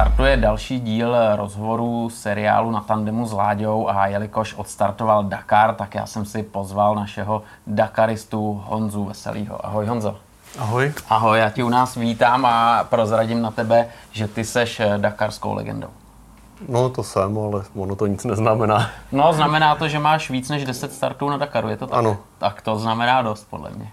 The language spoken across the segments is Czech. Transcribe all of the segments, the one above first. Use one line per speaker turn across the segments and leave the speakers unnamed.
Startuje další díl rozhovoru seriálu na tandemu s Láďou a jelikož odstartoval Dakar, tak já jsem si pozval našeho Dakaristu Honzu Veselýho. Ahoj Honzo.
Ahoj.
Ahoj, já ti u nás vítám a prozradím na tebe, že ty seš dakarskou legendou.
No to jsem, ale ono to nic neznamená.
No znamená to, že máš víc než 10 startů na Dakaru, je to tak?
Ano.
Tak to znamená dost, podle mě.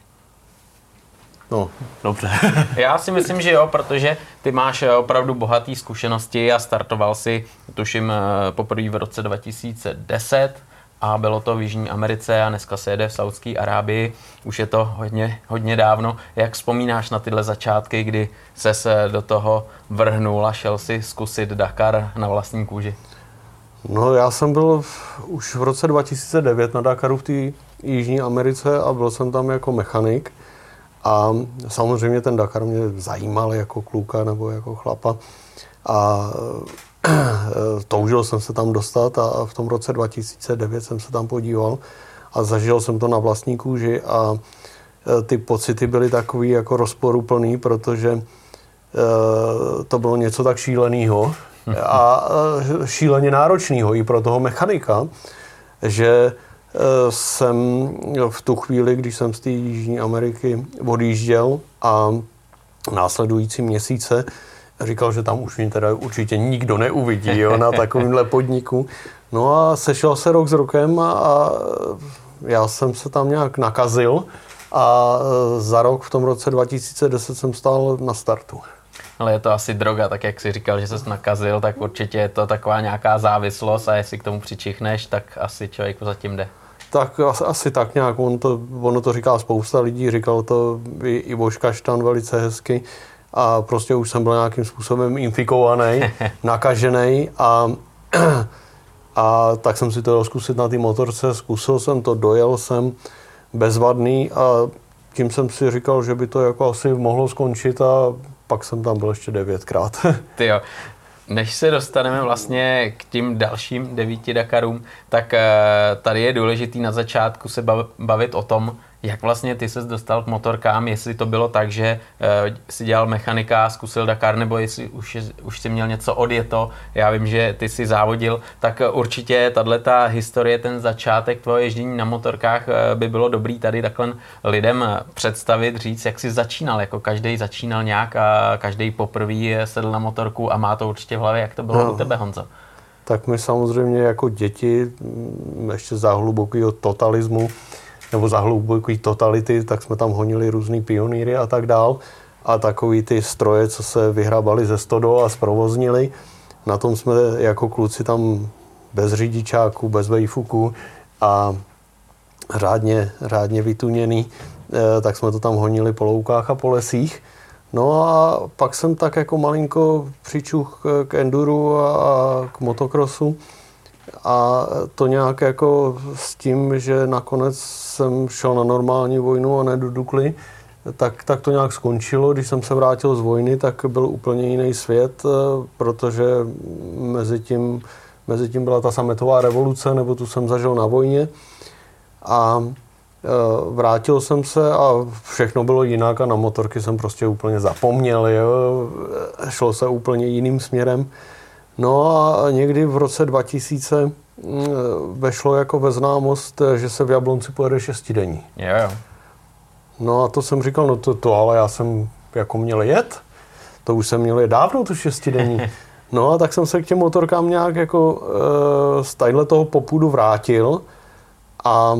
No, dobře.
Já si myslím, že jo, protože ty máš eh, opravdu bohaté zkušenosti a startoval si, tuším, eh, poprvé v roce 2010 a bylo to v Jižní Americe a dneska se jede v Saudské Arábii. Už je to hodně, hodně dávno. Jak vzpomínáš na tyhle začátky, kdy se se do toho vrhnul a šel si zkusit Dakar na vlastní kůži?
No já jsem byl už v roce 2009 na Dakaru v té Jižní Americe a byl jsem tam jako mechanik. A samozřejmě ten Dakar mě zajímal jako kluka nebo jako chlapa. A toužil jsem se tam dostat a v tom roce 2009 jsem se tam podíval a zažil jsem to na vlastní kůži a e, ty pocity byly takový jako rozporuplný, protože e, to bylo něco tak šíleného a e, šíleně náročného i pro toho mechanika, že jsem v tu chvíli, když jsem z té Jižní Ameriky odjížděl a následující měsíce říkal, že tam už mě teda určitě nikdo neuvidí jo, na takovémhle podniku. No a sešel se rok s rokem a, a já jsem se tam nějak nakazil a za rok v tom roce 2010 jsem stál na startu.
Ale je to asi droga, tak jak jsi říkal, že se nakazil, tak určitě je to taková nějaká závislost a jestli k tomu přičichneš, tak asi člověk zatím jde.
Tak asi, asi tak nějak, on to, ono to říká spousta lidí, říkal to i, i Božka Štan velice hezky a prostě už jsem byl nějakým způsobem infikovaný, nakažený a, a tak jsem si to dal zkusit na té motorce, zkusil jsem to, dojel jsem bezvadný a tím jsem si říkal, že by to jako asi mohlo skončit a pak jsem tam byl ještě devětkrát.
Ty jo. Než se dostaneme vlastně k tím dalším devíti Dakarům, tak eh, tady je důležitý na začátku se bavit o tom, jak vlastně ty ses dostal k motorkám, jestli to bylo tak, že uh, si dělal mechanika, zkusil Dakar, nebo jestli už, už si měl něco odjeto, já vím, že ty si závodil, tak určitě tahle historie, ten začátek tvého ježdění na motorkách uh, by bylo dobrý tady takhle lidem představit, říct, jak jsi začínal, jako každý začínal nějak a každý poprvé sedl na motorku a má to určitě v hlavě, jak to bylo no. u tebe, Honzo.
Tak my samozřejmě jako děti, ještě za hlubokého totalismu, nebo za hluboký totality, tak jsme tam honili různý pionýry a tak dál. A takový ty stroje, co se vyhrabali ze stodo a zprovoznili, na tom jsme jako kluci tam bez řidičáku, bez vejfuku a řádně, řádně vytuněný, eh, tak jsme to tam honili po loukách a po lesích. No a pak jsem tak jako malinko přičuch k enduru a k motokrosu. A to nějak jako s tím, že nakonec jsem šel na normální vojnu a ne do Dukly, tak, tak to nějak skončilo. Když jsem se vrátil z vojny, tak byl úplně jiný svět, eh, protože mezi tím, mezi tím byla ta sametová revoluce, nebo tu jsem zažil na vojně. A eh, vrátil jsem se a všechno bylo jinak a na motorky jsem prostě úplně zapomněl. Jo. Šlo se úplně jiným směrem. No a někdy v roce 2000 mm, vešlo jako ve známost, že se v Jablonci pojede šestidenní.
Jo, jo.
No a to jsem říkal, no to, to ale já jsem jako měl jet. To už jsem měl jet dávno, tu šestidenní. No a tak jsem se k těm motorkám nějak jako e, z tadyhle toho popudu vrátil a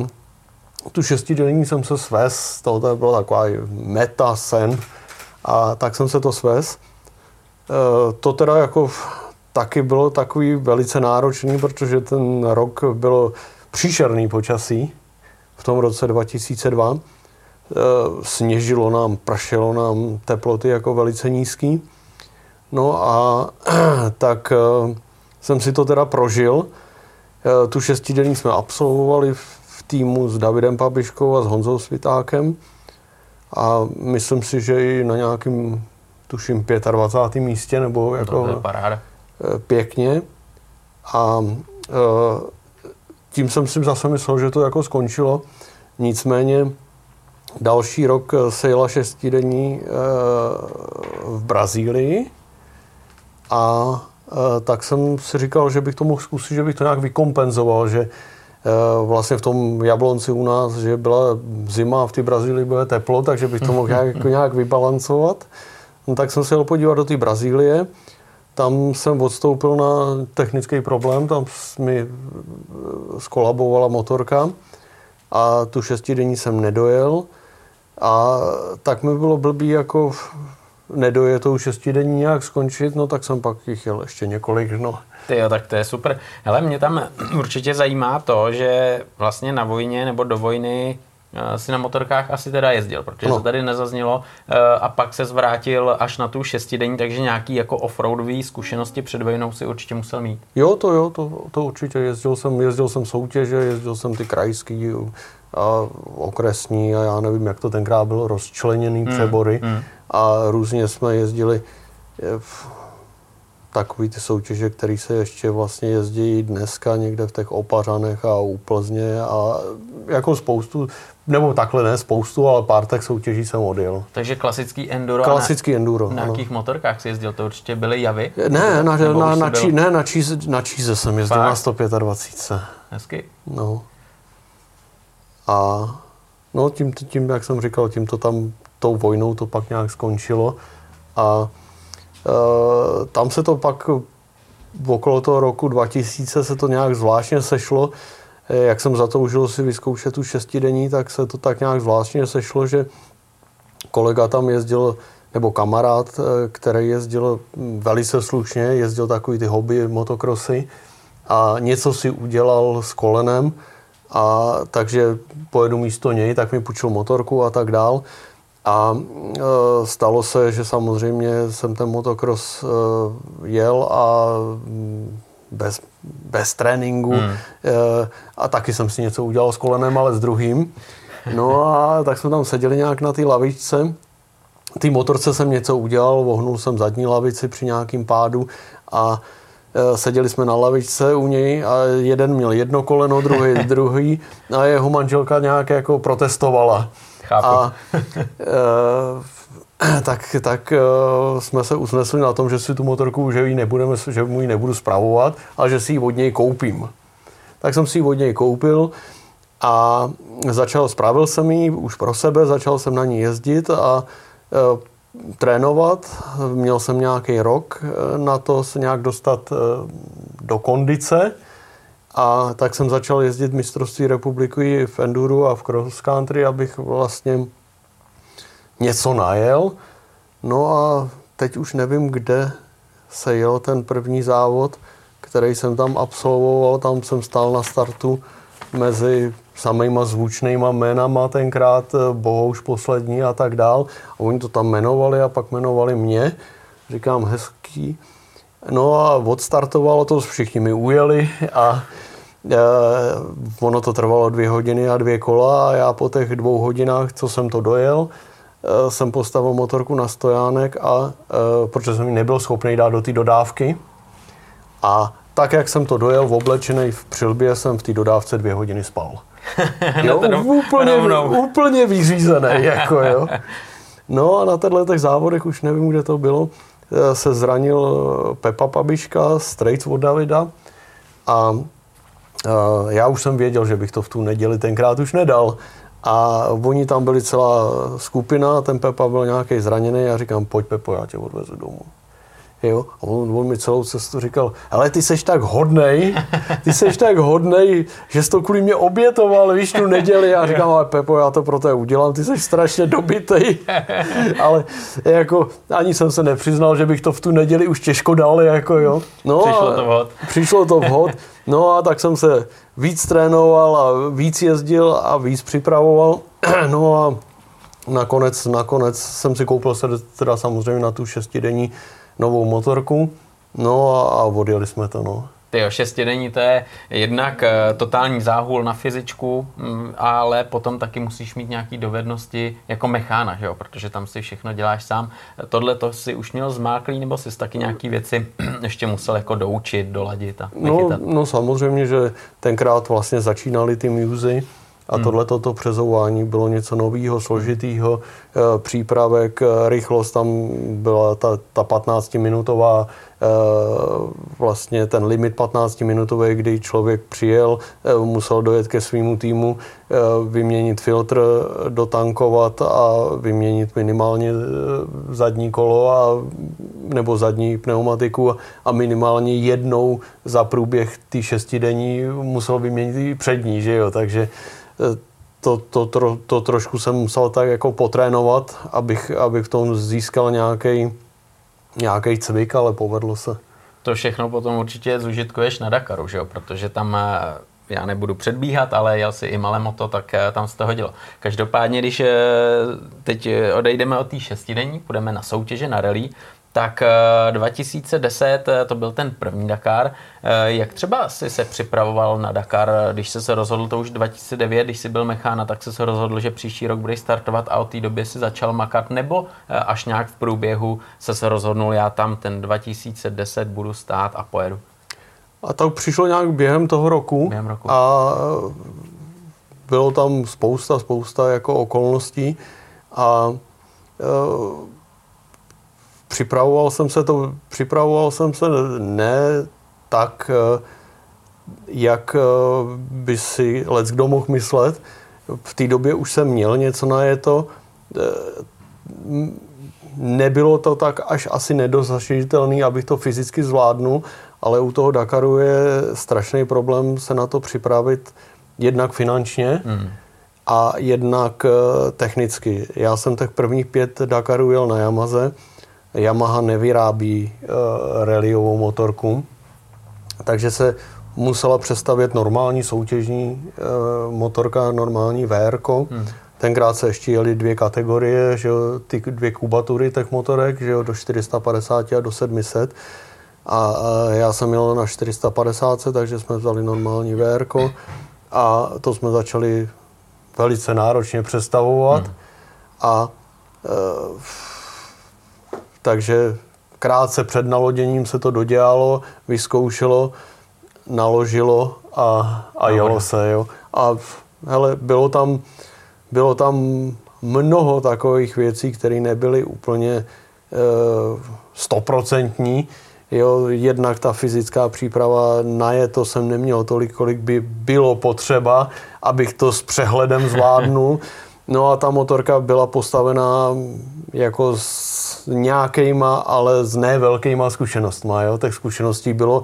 tu šestidenní jsem se svez, to byla taková meta, sen, a tak jsem se to svez. E, to teda jako taky bylo takový velice náročný, protože ten rok bylo příšerný počasí v tom roce 2002. E, sněžilo nám, pršelo nám teploty jako velice nízký. No a tak e, jsem si to teda prožil. E, tu šestidenní jsme absolvovali v týmu s Davidem Pabiškou a s Honzou Svitákem. A myslím si, že i na nějakým, tuším, 25. místě, nebo jako... To
paráda
pěkně a e, tím jsem si zase myslel, že to jako skončilo. Nicméně další rok se jela šestidenní v Brazílii a tak jsem si říkal, že bych to mohl zkusit, že bych to nějak vykompenzoval, že vlastně v tom Jablonci u nás, že byla zima a v té Brazílii bylo teplo, takže bych to mohl nějak, jako nějak vybalancovat. No, tak jsem se jel podívat do té Brazílie. Tam jsem odstoupil na technický problém, tam mi e, skolabovala motorka a tu šestidenní jsem nedojel. A tak mi bylo blbý jako nedoje tou šestidenní nějak skončit, no tak jsem pak jich jel ještě několik, no.
Ty jo, tak to je super. Hele, mě tam určitě zajímá to, že vlastně na vojně nebo do vojny eh, si na motorkách asi teda jezdil, protože no. to tady nezaznělo eh, a pak se zvrátil až na tu šestidenní, takže nějaký jako offroadový zkušenosti před vojnou si určitě musel mít.
Jo, to jo, to, to určitě. Jezdil jsem, jezdil jsem soutěže, jezdil jsem ty krajský a okresní a já nevím, jak to tenkrát bylo rozčleněný hmm. přebory. Hmm a různě jsme jezdili v takový ty soutěže, které se ještě vlastně jezdí dneska někde v těch Opařanech a u Plzně a jako spoustu, nebo takhle ne spoustu, ale pár tak soutěží jsem odjel.
Takže klasický enduro.
Klasický enduro.
Na jakých motorkách jsi jezdil? To určitě byly javy?
Ne, na, na, na, na, čí, ne na, číze, na číze jsem jezdil Fakt? na 125.
Hezky.
No. A no tím, tím, jak jsem říkal, tím to tam tou vojnou to pak nějak skončilo a e, tam se to pak okolo toho roku 2000 se to nějak zvláštně sešlo. E, jak jsem zatoužil si vyzkoušet tu šestidenní, tak se to tak nějak zvláštně sešlo, že kolega tam jezdil, nebo kamarád, e, který jezdil velice slušně, jezdil takový ty hobby motokrosy a něco si udělal s kolenem a takže pojedu místo něj, tak mi půjčil motorku a tak dál. A e, stalo se, že samozřejmě jsem ten motocross e, jel a mm, bez, bez tréninku hmm. E, a taky jsem si něco udělal s kolenem, ale s druhým. No a tak jsme tam seděli nějak na té lavičce. Ty motorce jsem něco udělal, vohnul jsem zadní lavici při nějakým pádu a seděli jsme na lavičce u něj a jeden měl jedno koleno, druhý druhý a jeho manželka nějak jako protestovala.
Chápu. A,
e, tak, tak e, jsme se usnesli na tom, že si tu motorku, že, jí nebudeme, že mu ji nebudu spravovat, ale že si ji od něj koupím. Tak jsem si ji od něj koupil a začal, spravil jsem ji už pro sebe, začal jsem na ní jezdit a e, trénovat. Měl jsem nějaký rok e, na to se nějak dostat do kondice a tak jsem začal jezdit mistrovství republiky v enduru a v cross country, abych vlastně něco najel. No a teď už nevím, kde se jel ten první závod, který jsem tam absolvoval. Tam jsem stál na startu mezi samýma zvučnýma jménama tenkrát, Bohouš poslední a tak dál. A oni to tam jmenovali a pak jmenovali mě. Říkám, hezký. No a odstartovalo to, všichni mi ujeli a e, ono to trvalo dvě hodiny a dvě kola a já po těch dvou hodinách, co jsem to dojel, jsem postavil motorku na stojánek a e, protože jsem ji nebyl schopný dát do té dodávky a tak, jak jsem to dojel v oblečený v přilbě, jsem v té dodávce dvě hodiny spal. jo, úplně, úplně vyřízený, jako jo. No a na těch závodech, už nevím, kde to bylo, se zranil Pepa Pabiška, strejc od Davida a já už jsem věděl, že bych to v tu neděli tenkrát už nedal. A oni tam byli celá skupina, ten Pepa byl nějaký zraněný a říkám, pojď Pepo, já tě odvezu domů. Jo? A on, on mi celou cestu říkal, ale ty seš tak hodnej, ty seš tak hodnej, že jsi to kvůli mě obětoval, víš, tu neděli. Já říkám, ale Pepo, já to pro tebe udělám, ty seš strašně dobitej. ale jako ani jsem se nepřiznal, že bych to v tu neděli už těžko dal, jako jo.
No, přišlo to vhod.
Přišlo to vhod. No a tak jsem se víc trénoval a víc jezdil a víc připravoval. No a nakonec, nakonec jsem si koupil se teda samozřejmě na tu šestidenní novou motorku, no a, a odjeli jsme to, no.
Ty jo, šestidenní to je jednak eh, totální záhul na fyzičku, mm, ale potom taky musíš mít nějaké dovednosti jako mechána, že jo? protože tam si všechno děláš sám. Tohle to si už měl zmáklý, nebo jsi taky nějaké věci ještě musel jako doučit, doladit a
no, no samozřejmě, že tenkrát vlastně začínali ty muzy A hmm. tohle toto přezouvání bylo něco nového, složitého, e, přípravek, e, rychlost tam byla ta, ta 15-minutová, e, vlastně ten limit 15 minutový, kdy člověk přijel, musel dojet ke svýmu týmu, vyměnit filtr, dotankovat a vyměnit minimálně zadní kolo a, nebo zadní pneumatiku a minimálně jednou za průběh ty šestidenní musel vyměnit i přední, že jo, takže to, to, to, to trošku jsem musel tak jako potrénovat, abych, abych v tom získal nějaký nějaký cvik, ale povedlo se.
To všechno potom určitě zužitkuješ na Dakaru, že jo? protože tam eh, já nebudu předbíhat, ale jel si i malé moto, tak eh, tam se to hodilo. Každopádně, když eh, teď odejdeme od té šestidenní, půjdeme na soutěže, na rally, tak 2010 eh, to byl ten první Dakar. Eh, jak třeba si se připravoval na Dakar, když jsi se rozhodl, to už 2009, když jsi byl mechána, tak jsi se rozhodl, že příští rok budeš startovat a od té doby si začal makat, nebo eh, až nějak v průběhu se se rozhodnul, já tam ten 2010 budu stát a pojedu?
A to přišlo nějak během toho roku.
Během roku.
A bylo tam spousta, spousta jako okolností a připravoval jsem se to, připravoval jsem se ne tak, eh, jak eh, by si let kdo mohl myslet. V té době už jsem měl něco na je to. Eh, nebylo to tak až asi nedosažitelný, abych to fyzicky zvládnul, ale u toho Dakaru je strašný problém se na to připravit jednak finančně hmm. a jednak technicky. Já jsem tak prvních pět Dakarů jel na Yamaze, Yamaha nevyrábí uh, rallyovou motorku, takže se musela přestavět normální soutěžní uh, motorka, normální VR. Hmm. Tenkrát se ještě jeli dvě kategorie, že jo, ty dvě kubatury těch motorek, že jo, do 450 a do 700. A, a já jsem jel na 450, takže jsme vzali normální VR a to jsme začali velice náročně přestavovat. Hmm. A uh, takže krátce před naloděním se to dodělalo, vyzkoušelo, naložilo a, a jelo se. Jo. A hele, bylo tam, bylo tam mnoho takových věcí, které nebyly úplně e, stoprocentní. Jo, jednak ta fyzická příprava na je to jsem neměl tolik, kolik by bylo potřeba, abych to s přehledem zvládnul. No a ta motorka byla postavená jako s nějakýma, ale s nevelkýma zkušenostma. Jo? Těch zkušeností bylo,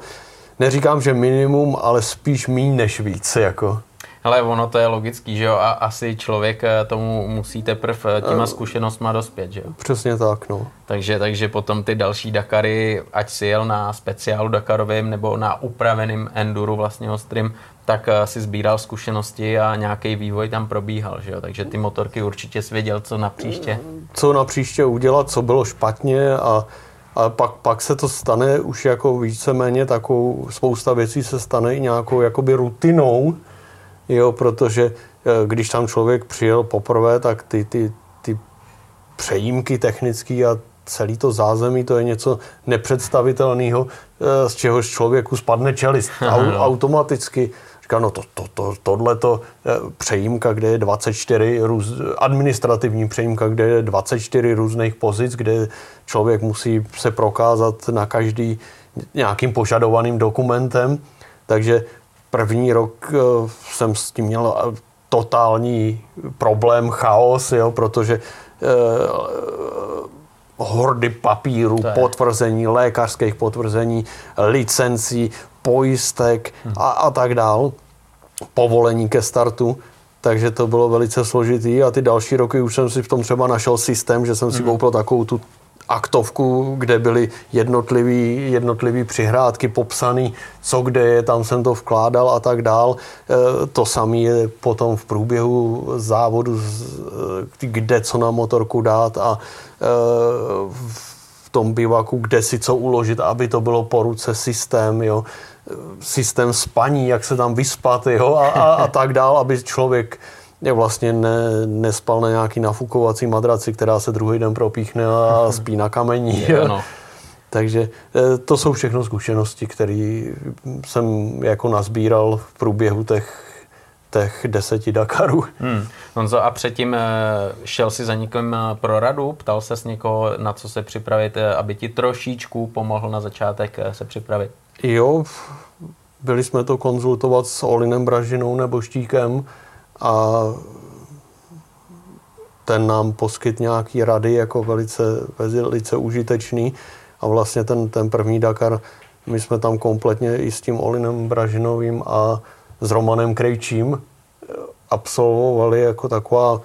neříkám, že minimum, ale spíš méně než víc. Jako.
Ale ono to je logický, že jo? A asi člověk eh, tomu musí teprve eh, těma eh, zkušenostma dospět, že jo?
Přesně tak, no.
Takže, takže potom ty další Dakary, ať si jel na speciálu Dakarovým nebo na upraveným enduru vlastně ostrým, tak si sbíral zkušenosti a nějaký vývoj tam probíhal, že jo? Takže ty motorky určitě svěděl, co na příště.
Co na příště udělat, co bylo špatně a a pak, pak se to stane už jako víceméně takovou, spousta věcí se stane i nějakou jakoby rutinou, jo, protože eh, když tam člověk přijel poprvé, tak ty, ty, ty přejímky technické a celý to zázemí, to je něco nepředstavitelného, eh, z čehož člověku spadne čelist automaticky. Říká, no to, to, to, tohleto eh, přejímka, kde je 24 růz, administrativní přejímka, kde je 24 různých pozic, kde člověk musí se prokázat na každý nějakým požadovaným dokumentem. Takže První rok eh, jsem s tím měl eh, totální problém, chaos, jo, protože eh, hordy papíru, potvrzení, lékařských potvrzení, licencí, pojistek hmm. a, a tak dál, povolení ke startu. Takže to bylo velice složitý a ty další roky už jsem si v tom třeba našel systém, že jsem si hmm. koupil takovou tu aktovku, kde byly jednotlivý, jednotlivý přihrádky popsaný, co kde je, tam jsem to vkládal a tak dál. E, to samé je potom v průběhu závodu, e, kde co na motorku dát a e, v tom bivaku, kde si co uložit, aby to bylo po ruce systém, jo systém spaní, jak se tam vyspat jo, a, a, a tak dál, aby člověk je vlastně ne, nespal na nějaký nafukovací madraci, která se druhý den propíchne a spí na kamení. no. Takže eh, to jsou všechno zkušenosti, které jsem jako nazbíral v průběhu těch těch deseti Dakarů.
Hmm. Honzo, a předtím eh, šel si za někým eh, pro radu? Ptal se s někoho, na co se připravit, aby ti trošičku pomohl na začátek se připravit?
Jo, byli jsme to konzultovat s Olinem Bražinou nebo Štíkem a ten nám poskyt nějaký rady jako velice, velice užitečný a vlastně ten, ten první Dakar, my jsme tam kompletně i s tím Olinem Bražinovým a s Romanem Krejčím absolvovali jako taková,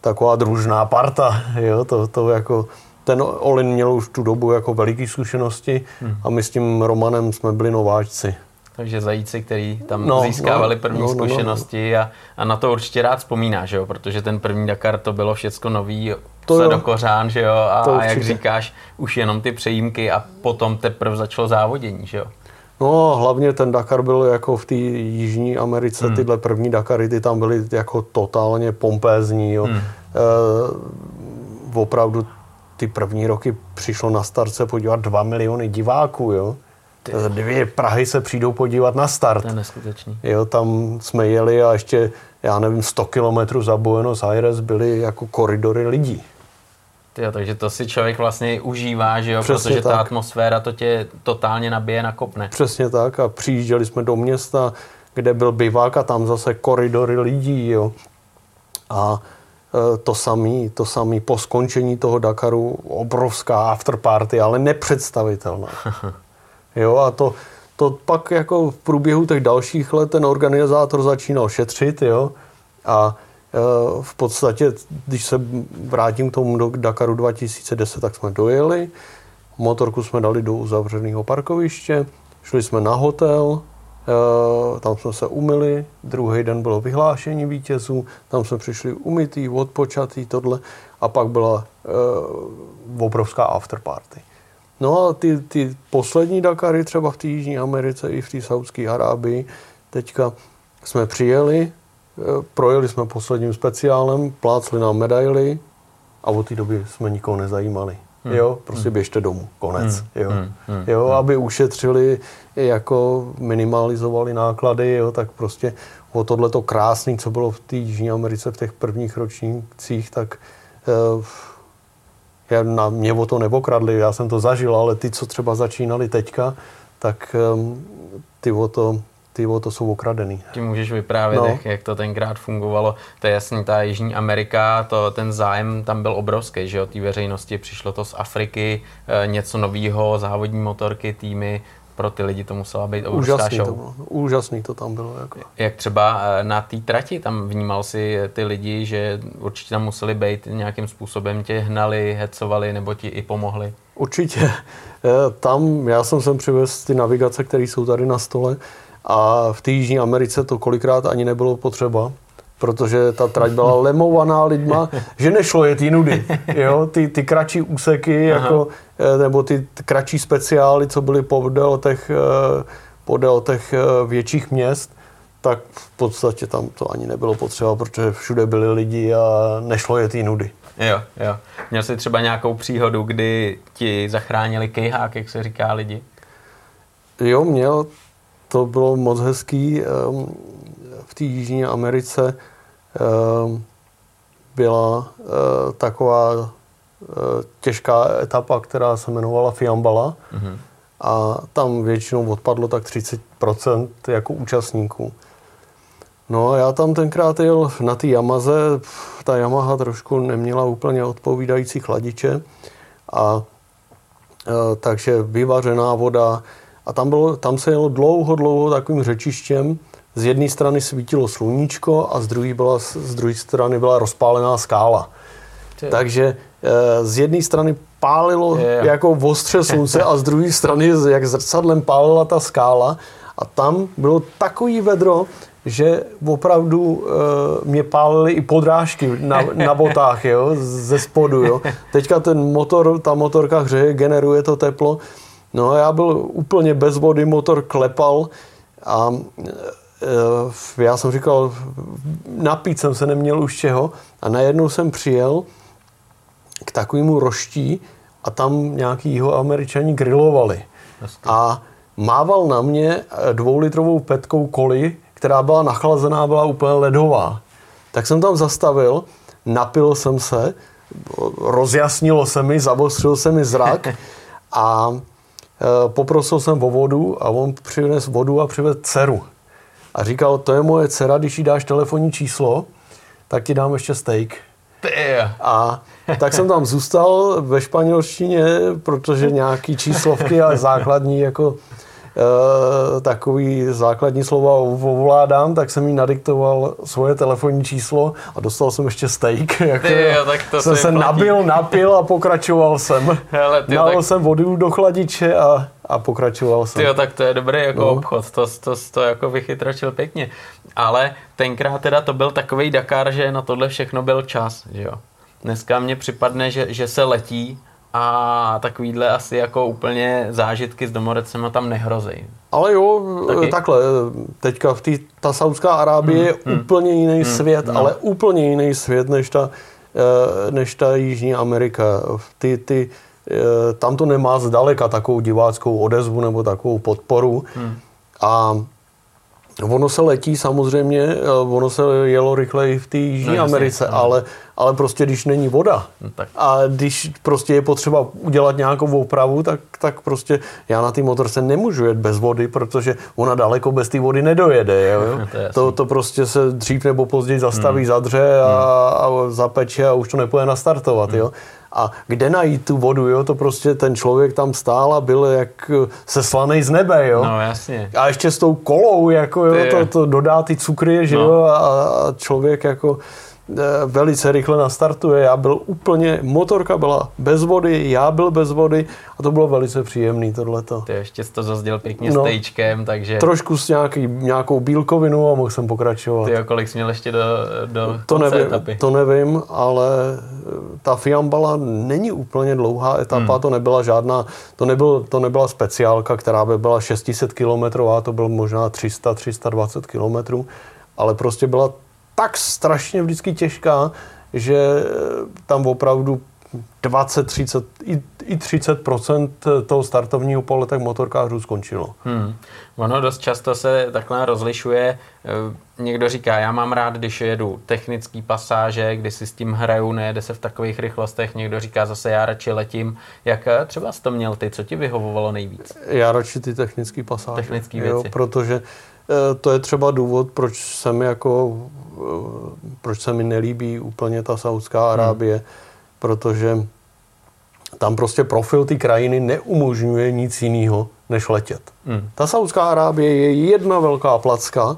taková družná parta. Jo? To, to jako, ten Olin měl už tu dobu jako veliký zkušenosti hmm. a my s tím Romanem jsme byli nováčci.
Takže zajíci, který tam no, získávali no, první no, zkušenosti no, no. A, a na to určitě rád vzpomíná, že jo? protože ten první Dakar to bylo všecko nový, to se do kořán, že jo, a, a jak říkáš, už jenom ty přejímky a potom teprve začalo závodění, že jo.
No hlavně ten Dakar byl jako v té Jižní Americe, hmm. tyhle první Dakary, ty tam byly jako totálně pompézní. Jo. Hmm. E, opravdu ty první roky přišlo na start se podívat 2 miliony diváků. Jo. Ty. Dvě Prahy se přijdou podívat na start.
To je neskutečný.
Jo, tam jsme jeli a ještě, já nevím, 100 kilometrů za Buenos Aires byly jako koridory lidí.
Tyjo, takže to si člověk vlastně užívá, že jo? Přesně protože tak. ta atmosféra to tě totálně nabije, nakopne.
Přesně tak a přijížděli jsme do města, kde byl bivák a tam zase koridory lidí, jo. A e, to samé to samý po skončení toho Dakaru obrovská afterparty, ale nepředstavitelná. jo, a to, to pak jako v průběhu těch dalších let ten organizátor začínal šetřit, jo, a Eh, v podstatě, když se vrátím k tomu do Dakaru 2010, tak jsme dojeli, motorku jsme dali do uzavřeného parkoviště, šli jsme na hotel, eh, tam jsme se umyli, druhý den bylo vyhlášení vítězů, tam jsme přišli umytý, odpočatý, tohle. A pak byla uh, obrovská afterparty. No a ty, ty poslední Dakary třeba v té Jižní Americe i v té Saudské Arábii, teďka jsme přijeli, Eh, projeli jsme posledním speciálem, plácli nám medaily a od té doby jsme nikoho nezajímali. Hmm. Jo, prostě hmm. běžte domů, konec. Hmm. Jo. Hmm. Hmm. jo, hmm. aby ušetřili, jako minimalizovali náklady, jo, tak prostě o tohleto krásný, co bylo v té Jižní Americe v těch prvních ročnících, tak uh, já, na mě o to nepokradli, já jsem to zažil, ale ty, co třeba začínali teďka, tak um, ty o to ty to jsou okradený.
Ti můžeš vyprávět, no. jak, jak to tenkrát fungovalo. To je jasný, ta Jižní Amerika, to, ten zájem tam byl obrovský, že jo, té veřejnosti. Přišlo to z Afriky, e, něco nového, závodní motorky, týmy, pro ty lidi to musela být obrovská úžasný show.
To bylo, úžasný to tam bylo. Jako.
Jak třeba eh, na té trati, tam vnímal si ty lidi, že určitě tam museli být nějakým způsobem, tě hnali, hecovali nebo ti i pomohli?
Určitě. Eh, tam já jsem sem přivez ty navigace, které jsou tady na stole a v té Jižní Americe to kolikrát ani nebylo potřeba, protože ta trať byla lemovaná lidma, že nešlo jet nudy. Jo? Ty, ty kratší úseky, jako, eh, nebo ty kratší speciály, co byly podél těch, eh, podél těch eh, větších měst, tak v podstatě tam to ani nebylo potřeba, protože všude byli lidi a nešlo jet nudy.
Jo, jo. Měl jsi třeba nějakou příhodu, kdy ti zachránili kejhák, jak se říká lidi?
Jo, měl to bylo moc hezký. V té Jižní Americe byla eh, taková eh, těžká etapa, která se jmenovala Fiambala mm-hmm. a tam většinou odpadlo tak 30% jako účastníků. No a já tam tenkrát jel na té Yamaze, ta Yamaha trošku neměla úplně odpovídající chladiče a e, takže vyvařená voda, a tam, bylo, tam se jelo dlouho, dlouho takovým řečištěm. Z jedné strany svítilo sluníčko a z druhé, byla, z druhé strany byla rozpálená skála. Ty. Takže e, z jedné strany pálilo je, jako v ostře slunce a z druhé strany jak zrcadlem pálila ta skála a tam bylo takový vedro, že opravdu e, mě pálily i podrážky na, na botách, jo, ze spodu, jo. Teďka ten motor, ta motorka hřeje, generuje to teplo No a já byl úplně bez vody, motor klepal a já jsem říkal, napít jsem se neměl už čeho a najednou jsem přijel k takovému roští a tam nějaký jeho američani grilovali. A mával na mě dvoulitrovou petkou koli, která byla nachlazená, byla úplně ledová. Tak jsem tam zastavil, napil jsem se, rozjasnilo se mi, zabostřil se mi zrak a e, poprosil jsem o vodu a on přivez vodu a přivez dceru. A říkal, to je moje dcera, když jí dáš telefonní číslo, tak ti dám ještě steak. A tak jsem tam zůstal ve španělštině, protože nějaký číslovky a základní jako takový základní slova ovládám, tak jsem jí nadiktoval svoje telefonní číslo a dostal jsem ještě steak. Jako,
ty jo, tak to
jsem se platí. nabil, napil a pokračoval jsem. Hele, ty, Nalil tak... jsem vodu do chladiče a, a pokračoval jsem.
Jo, tak to je dobrý jako no. obchod, to, to, to jako vychytračil pěkně. Ale tenkrát teda to byl takový Dakar, že na tohle všechno byl čas, že jo. Dneska mně připadne, že, že se letí a takovýhle asi jako úplně zážitky s domorodcema tam nehrozí.
Ale jo, Taky? takhle, teďka v tý, ta Saudská Arábie hmm, je hmm, úplně jiný hmm, svět, no. ale úplně jiný svět než ta, eh, než ta Jižní Amerika. Ty, ty, eh, tam to nemá zdaleka takovou diváckou odezvu nebo takovou podporu. Hmm. A Ono se letí samozřejmě, eh, ono se jelo rychleji v té Jižní no, Americe, no. ale, ale prostě když není voda no, tak. a když prostě je potřeba udělat nějakou opravu, tak, tak prostě já na té motorce nemůžu jet bez vody, protože ona daleko bez té vody nedojede. Jo? to, to, to prostě se dřív nebo později zastaví, hmm. zadře a, hmm. a zapeče a už to nepůjde nastartovat. Hmm. Jo? A kde najít tu vodu, jo? To prostě ten člověk tam stál a byl jak se slanej z nebe, jo?
No, jasně.
A ještě s tou kolou, jako, jo, to, to dodá ty cukry, že no. jo? A, a člověk jako Eh, velice rychle nastartuje. Já byl úplně, motorka byla bez vody, já byl bez vody a to bylo velice příjemný tohleto.
Ty ještě jsi to zazděl pěkně no, stejčkem, takže...
Trošku s nějaký, nějakou bílkovinu a mohl jsem pokračovat.
Ty kolik jsi měl ještě do, do
to nevím, etapy? To nevím, ale eh, ta Fiambala není úplně dlouhá etapa, hmm. to nebyla žádná, to, nebyl, to nebyla speciálka, která by byla 600 km, to byl možná 300-320 km, ale prostě byla tak strašně vždycky těžká, že tam opravdu 20, 30, i, i 30% toho startovního pole tak motorkářů skončilo. Hmm.
Ono dost často se takhle rozlišuje. Eh, někdo říká, já mám rád, když jedu technický pasáže, kdy si s tím hraju, nejede se v takových rychlostech. Někdo říká zase, já radši letím. Jak eh, třeba jsi to měl ty? Co ti vyhovovalo nejvíc?
Já radši ty technické pasáže.
Technické věci. Jo,
protože Eh, to je třeba důvod, proč se mi jako, proč se mi nelíbí úplně ta Saudská. Arábie, hmm. protože tam prostě profil ty krajiny neumožňuje nic jiného, než letět. Hmm. Ta Saudská Arábie je jedna velká placka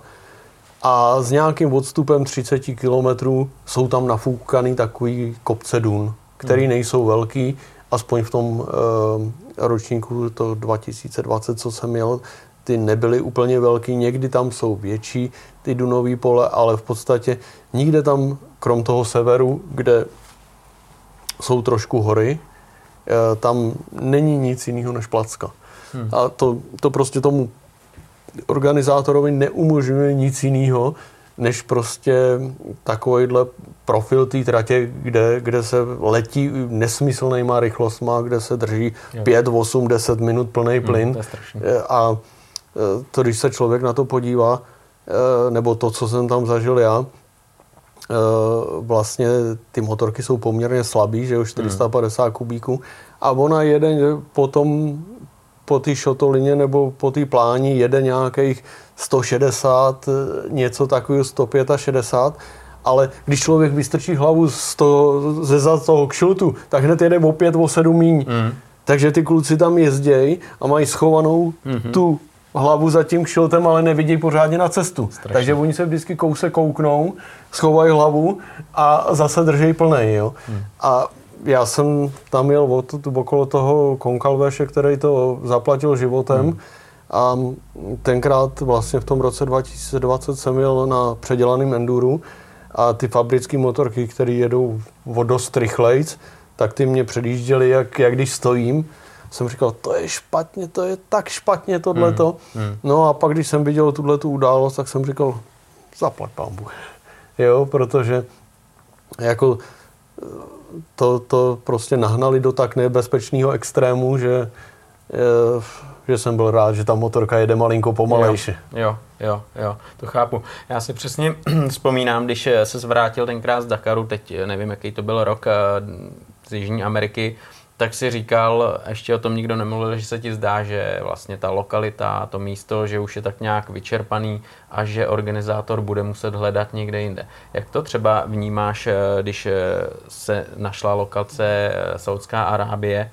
a s nějakým odstupem 30 kilometrů jsou tam nafoukaný takový kopce dun, který hmm. nejsou velký, aspoň v tom e, ročníku to 2020, co jsem měl, ty nebyly úplně velký, někdy tam jsou větší ty dunové pole, ale v podstatě nikde tam, krom toho severu, kde jsou trošku hory, eh, tam není nic jiného než placka. Hmm. A to, to prostě tomu organizátorovi neumožňuje nic jiného, než prostě takovýhle profil té tratě, kde, kde se letí nesmyslnýma rychlostma, kde se drží jo. 5, 8, 10 minut plný hmm, plyn.
Hmm,
a to, když se člověk na to podívá, eh, nebo to, co jsem tam zažil já, eh, vlastně ty motorky jsou poměrně slabý, že jo, 450 hmm. kubíků a ona jede potom po té šotolině nebo po té pláni jede nějakých 160, něco takového 165, ale když člověk vystrčí hlavu z toho, ze za toho kšiltu, tak hned jede o 5, o 7 míň. Mm. Takže ty kluci tam jezdějí a mají schovanou mm-hmm. tu hlavu za tím kšiltem, ale nevidí pořádně na cestu. Strašně. Takže oni se vždycky kouse kouknou, schovají hlavu a zase drží plný. Jo? Hmm. A já jsem tam jel od, okolo toho Konkalveše, který to zaplatil životem. Hmm. A tenkrát vlastně v tom roce 2020 jsem jel na předělaném enduru a ty fabrické motorky, které jedou o dost rychlejc, tak ty mě předjížděly, jak, jak když stojím jsem říkal, to je špatně, to je tak špatně tohleto. Hmm. Hmm. No a pak, když jsem viděl tuhle tu událost, tak jsem říkal, zaplať pambu. Jo, protože jako to, to prostě nahnali do tak nebezpečného extrému, že že jsem byl rád, že ta motorka jede malinko pomalejší.
Jo, jo, jo, jo, to chápu. Já si přesně vzpomínám, když se zvrátil tenkrát z Dakaru, teď nevím, jaký to byl rok, z Jižní Ameriky, tak si říkal, ještě o tom nikdo nemluvil, že se ti zdá, že vlastně ta lokalita, to místo, že už je tak nějak vyčerpaný a že organizátor bude muset hledat někde jinde. Jak to třeba vnímáš, eh, když eh, se našla lokace eh, Saudská Arábie?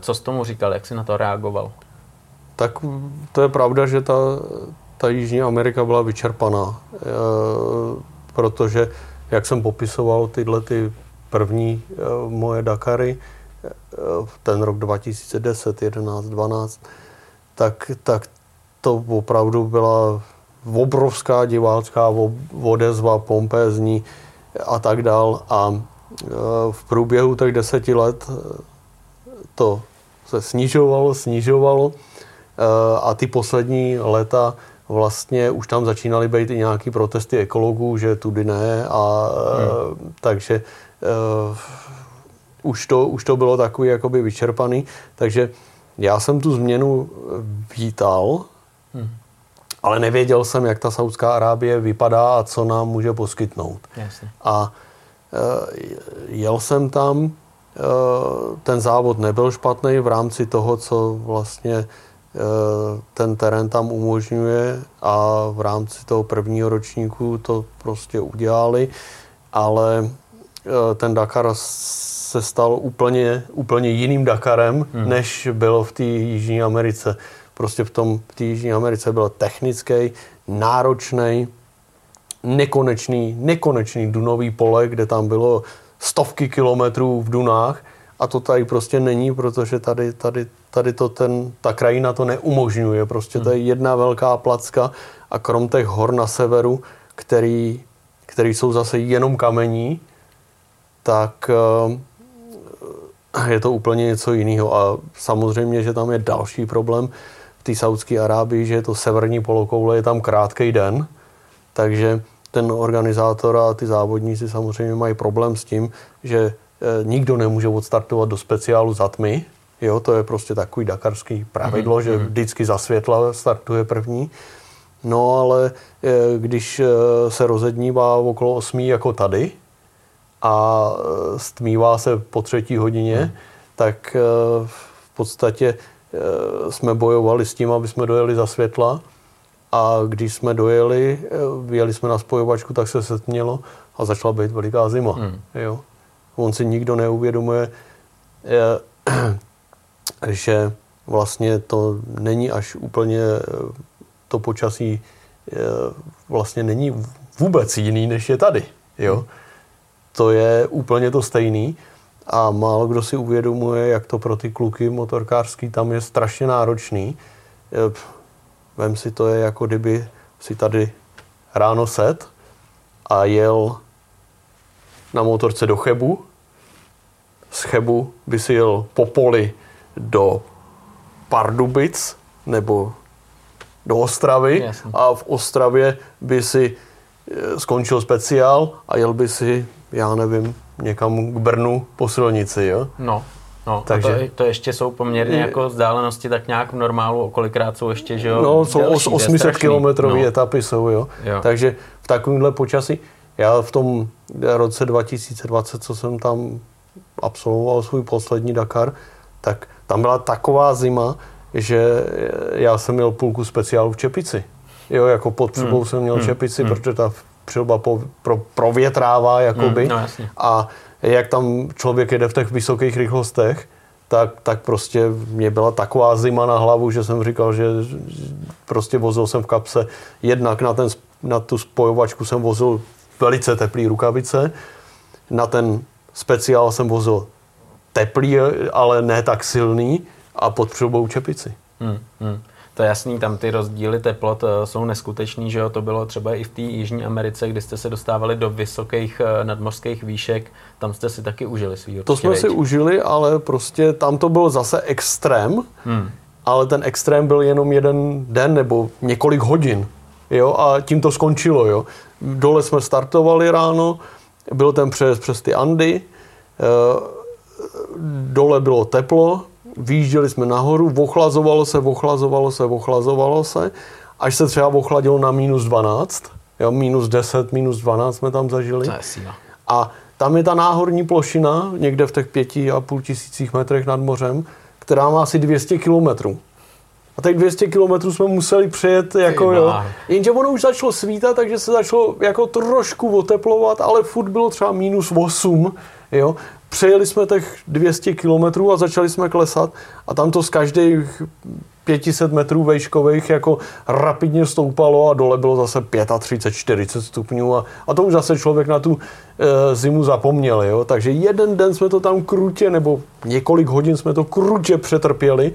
Co s tomu říkal, jak jsi na to reagoval?
Tak to je pravda, že ta, ta Jižní Amerika byla vyčerpaná, protože, jak jsem popisoval tyhle ty první moje Dakary, ten rok 2010, 11, 12, tak, tak to opravdu byla obrovská divácká odezva, pompézní a tak dál. A e, v průběhu těch deseti let e, to se snižovalo, snižovalo e, a ty poslední léta vlastně už tam začínaly být i nějaký protesty ekologů, že tudy ne a hmm. takže už to, už to bylo takový jakoby vyčerpaný, takže já jsem tu změnu vítal, hmm. ale nevěděl jsem, jak ta Saudská Arábie vypadá a co nám může poskytnout.
Jasně.
A e, jel jsem tam, e, ten závod nebyl špatný v rámci toho, co vlastně ten terén tam umožňuje a v rámci toho prvního ročníku to prostě udělali, ale ten Dakar se stal úplně, úplně jiným Dakarem, hmm. než bylo v té Jižní Americe. Prostě v tom v té Jižní Americe byl technický, náročný, nekonečný, nekonečný dunový pole, kde tam bylo stovky kilometrů v dunách a to tady prostě není, protože tady, tady, tady to ten, ta krajina to neumožňuje. Prostě to je hmm. jedna velká placka a krom těch hor na severu, který, který jsou zase jenom kamení, tak eh, je to úplně něco jiného. A samozřejmě, že tam je další problém v té Saudské Arábii, že je to severní polokoule, je tam krátký den, takže ten organizátor a ty závodníci samozřejmě mají problém s tím, že e, nikdo nemůže odstartovat do speciálu za tmy. Jo, to je prostě takový dakarský pravidlo, mm-hmm. že mhm. vždycky za světla startuje první. No ale e, když e, se rozednívá okolo 8 jako tady, a e, stmívá se po třetí hodině, hmm. tak e, v podstatě e, jsme bojovali s tím, aby jsme dojeli za světla a když jsme dojeli, vyjeli jsme na spojovačku, tak se setmělo a začala být veliká zima. Hmm. Jo. On si nikdo neuvědomuje, že vlastně to není až úplně to počasí vlastně není vůbec jiný, než je tady. Jo. Hmm to je úplně to stejný a málo kdo si uvědomuje, jak to pro ty kluky motorkářský tam je strašně náročný. Vem si to je jako kdyby si tady ráno set a jel na motorce do Chebu. Z Chebu by si jel po poli do Pardubic nebo do Ostravy Jasně. a v Ostravě by si eh, skončil speciál a jel by si já nevím, někam k Brnu po silnici, jo?
No, No, Takže, to, to ještě jsou poměrně je, jako vzdálenosti tak nějak v normálu, kolikrát jsou ještě, že jo?
No, jsou delší, 800 kilometrové no. etapy jsou, jo? jo. Takže v takovémhle počasí, já v tom roce 2020, co jsem tam absolvoval svůj poslední Dakar, tak tam byla taková zima, že já jsem měl půlku speciálu v Čepici. Jo, jako pod hmm. jsem měl hmm. Čepici, hmm. protože ta přilba po, pro, provětrává, jakoby. Hmm, no, jasně. A jak tam člověk jede v těch vysokých rychlostech, tak, tak prostě mě byla taková zima na hlavu, že jsem říkal, že prostě vozil jsem v kapse jednak na, ten, na tu spojovačku jsem vozil velice teplý rukavice, na ten speciál jsem vozil teplý, ale ne tak silný a pod přilbou čepici. Hmm,
hmm to je jasný, tam ty rozdíly teplot eh, jsou neskutečný, že jo, to bylo třeba i v té Jižní Americe, kdy jste se dostávali do vysokých eh, nadmořských výšek, tam jste si taky užili svý
To jsme si užili, ale prostě tam to byl zase extrém, hmm. ale ten extrém byl jenom jeden den nebo několik hodin, jo, a tím to skončilo, jo. Dole jsme startovali ráno, byl ten přes, přes ty Andy, eh, dole bylo teplo, vyjížděli jsme nahoru, ochlazovalo se, ochlazovalo se, ochlazovalo se, až se třeba ochladilo na minus 12, jo, minus 10, minus 12 jsme tam zažili.
To je síla.
A tam je ta náhorní plošina, někde v těch pěti a půl tisících metrech nad mořem, která má asi 200 kilometrů. A těch 200 kilometrů jsme museli přejet, jako jo. Jenže ono už začalo svítat, takže se začalo jako trošku oteplovat, ale furt bylo třeba minus 8, jo. Přejeli jsme těch 200 kilometrů a začali jsme klesat a tam to z každých 500 metrů vejškových jako rapidně stoupalo a dole bylo zase 35, 40 stupňů a, a to už zase člověk na tu e, zimu zapomněl. Jo? Takže jeden den jsme to tam krutě, nebo několik hodin jsme to krutě přetrpěli,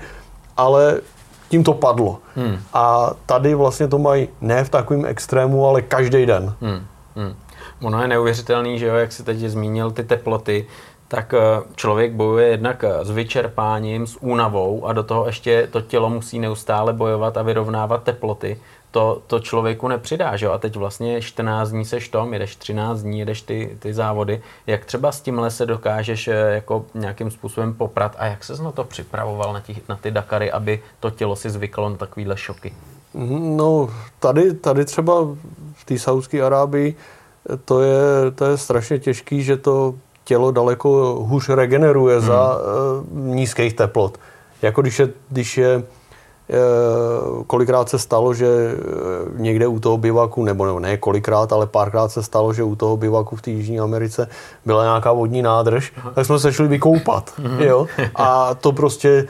ale tím to padlo. Hmm. A tady vlastně to mají ne v takovém extrému, ale každý den. Hmm.
Hmm. Ono je neuvěřitelný, že jo, jak si teď zmínil ty teploty, tak eh, člověk bojuje jednak eh, s vyčerpáním, s únavou a do toho ještě to tělo musí neustále bojovat a vyrovnávat teploty. To, to člověku nepřidá, že jo? A teď vlastně 14 dní seš tom, jedeš 13 dní, jedeš ty, ty závody. Jak třeba s tímhle se dokážeš eh, jako nějakým způsobem poprat a jak se na to připravoval na, tí, na ty Dakary, aby to tělo si zvyklo na takovýhle šoky?
Mhm, no, tady, tady třeba v té Saudské Arábii to je, to je strašně těžký, že to tělo daleko hůř regeneruje hmm. za uh, nízkých teplot. Jako když je, když je uh, kolikrát se stalo, že uh, někde u toho bivaku, nebo, nebo ne kolikrát, ale párkrát se stalo, že u toho bivaku v té Jižní Americe byla nějaká vodní nádrž, uh-huh. tak jsme se šli vykoupat. Uh-huh. Jo? A to prostě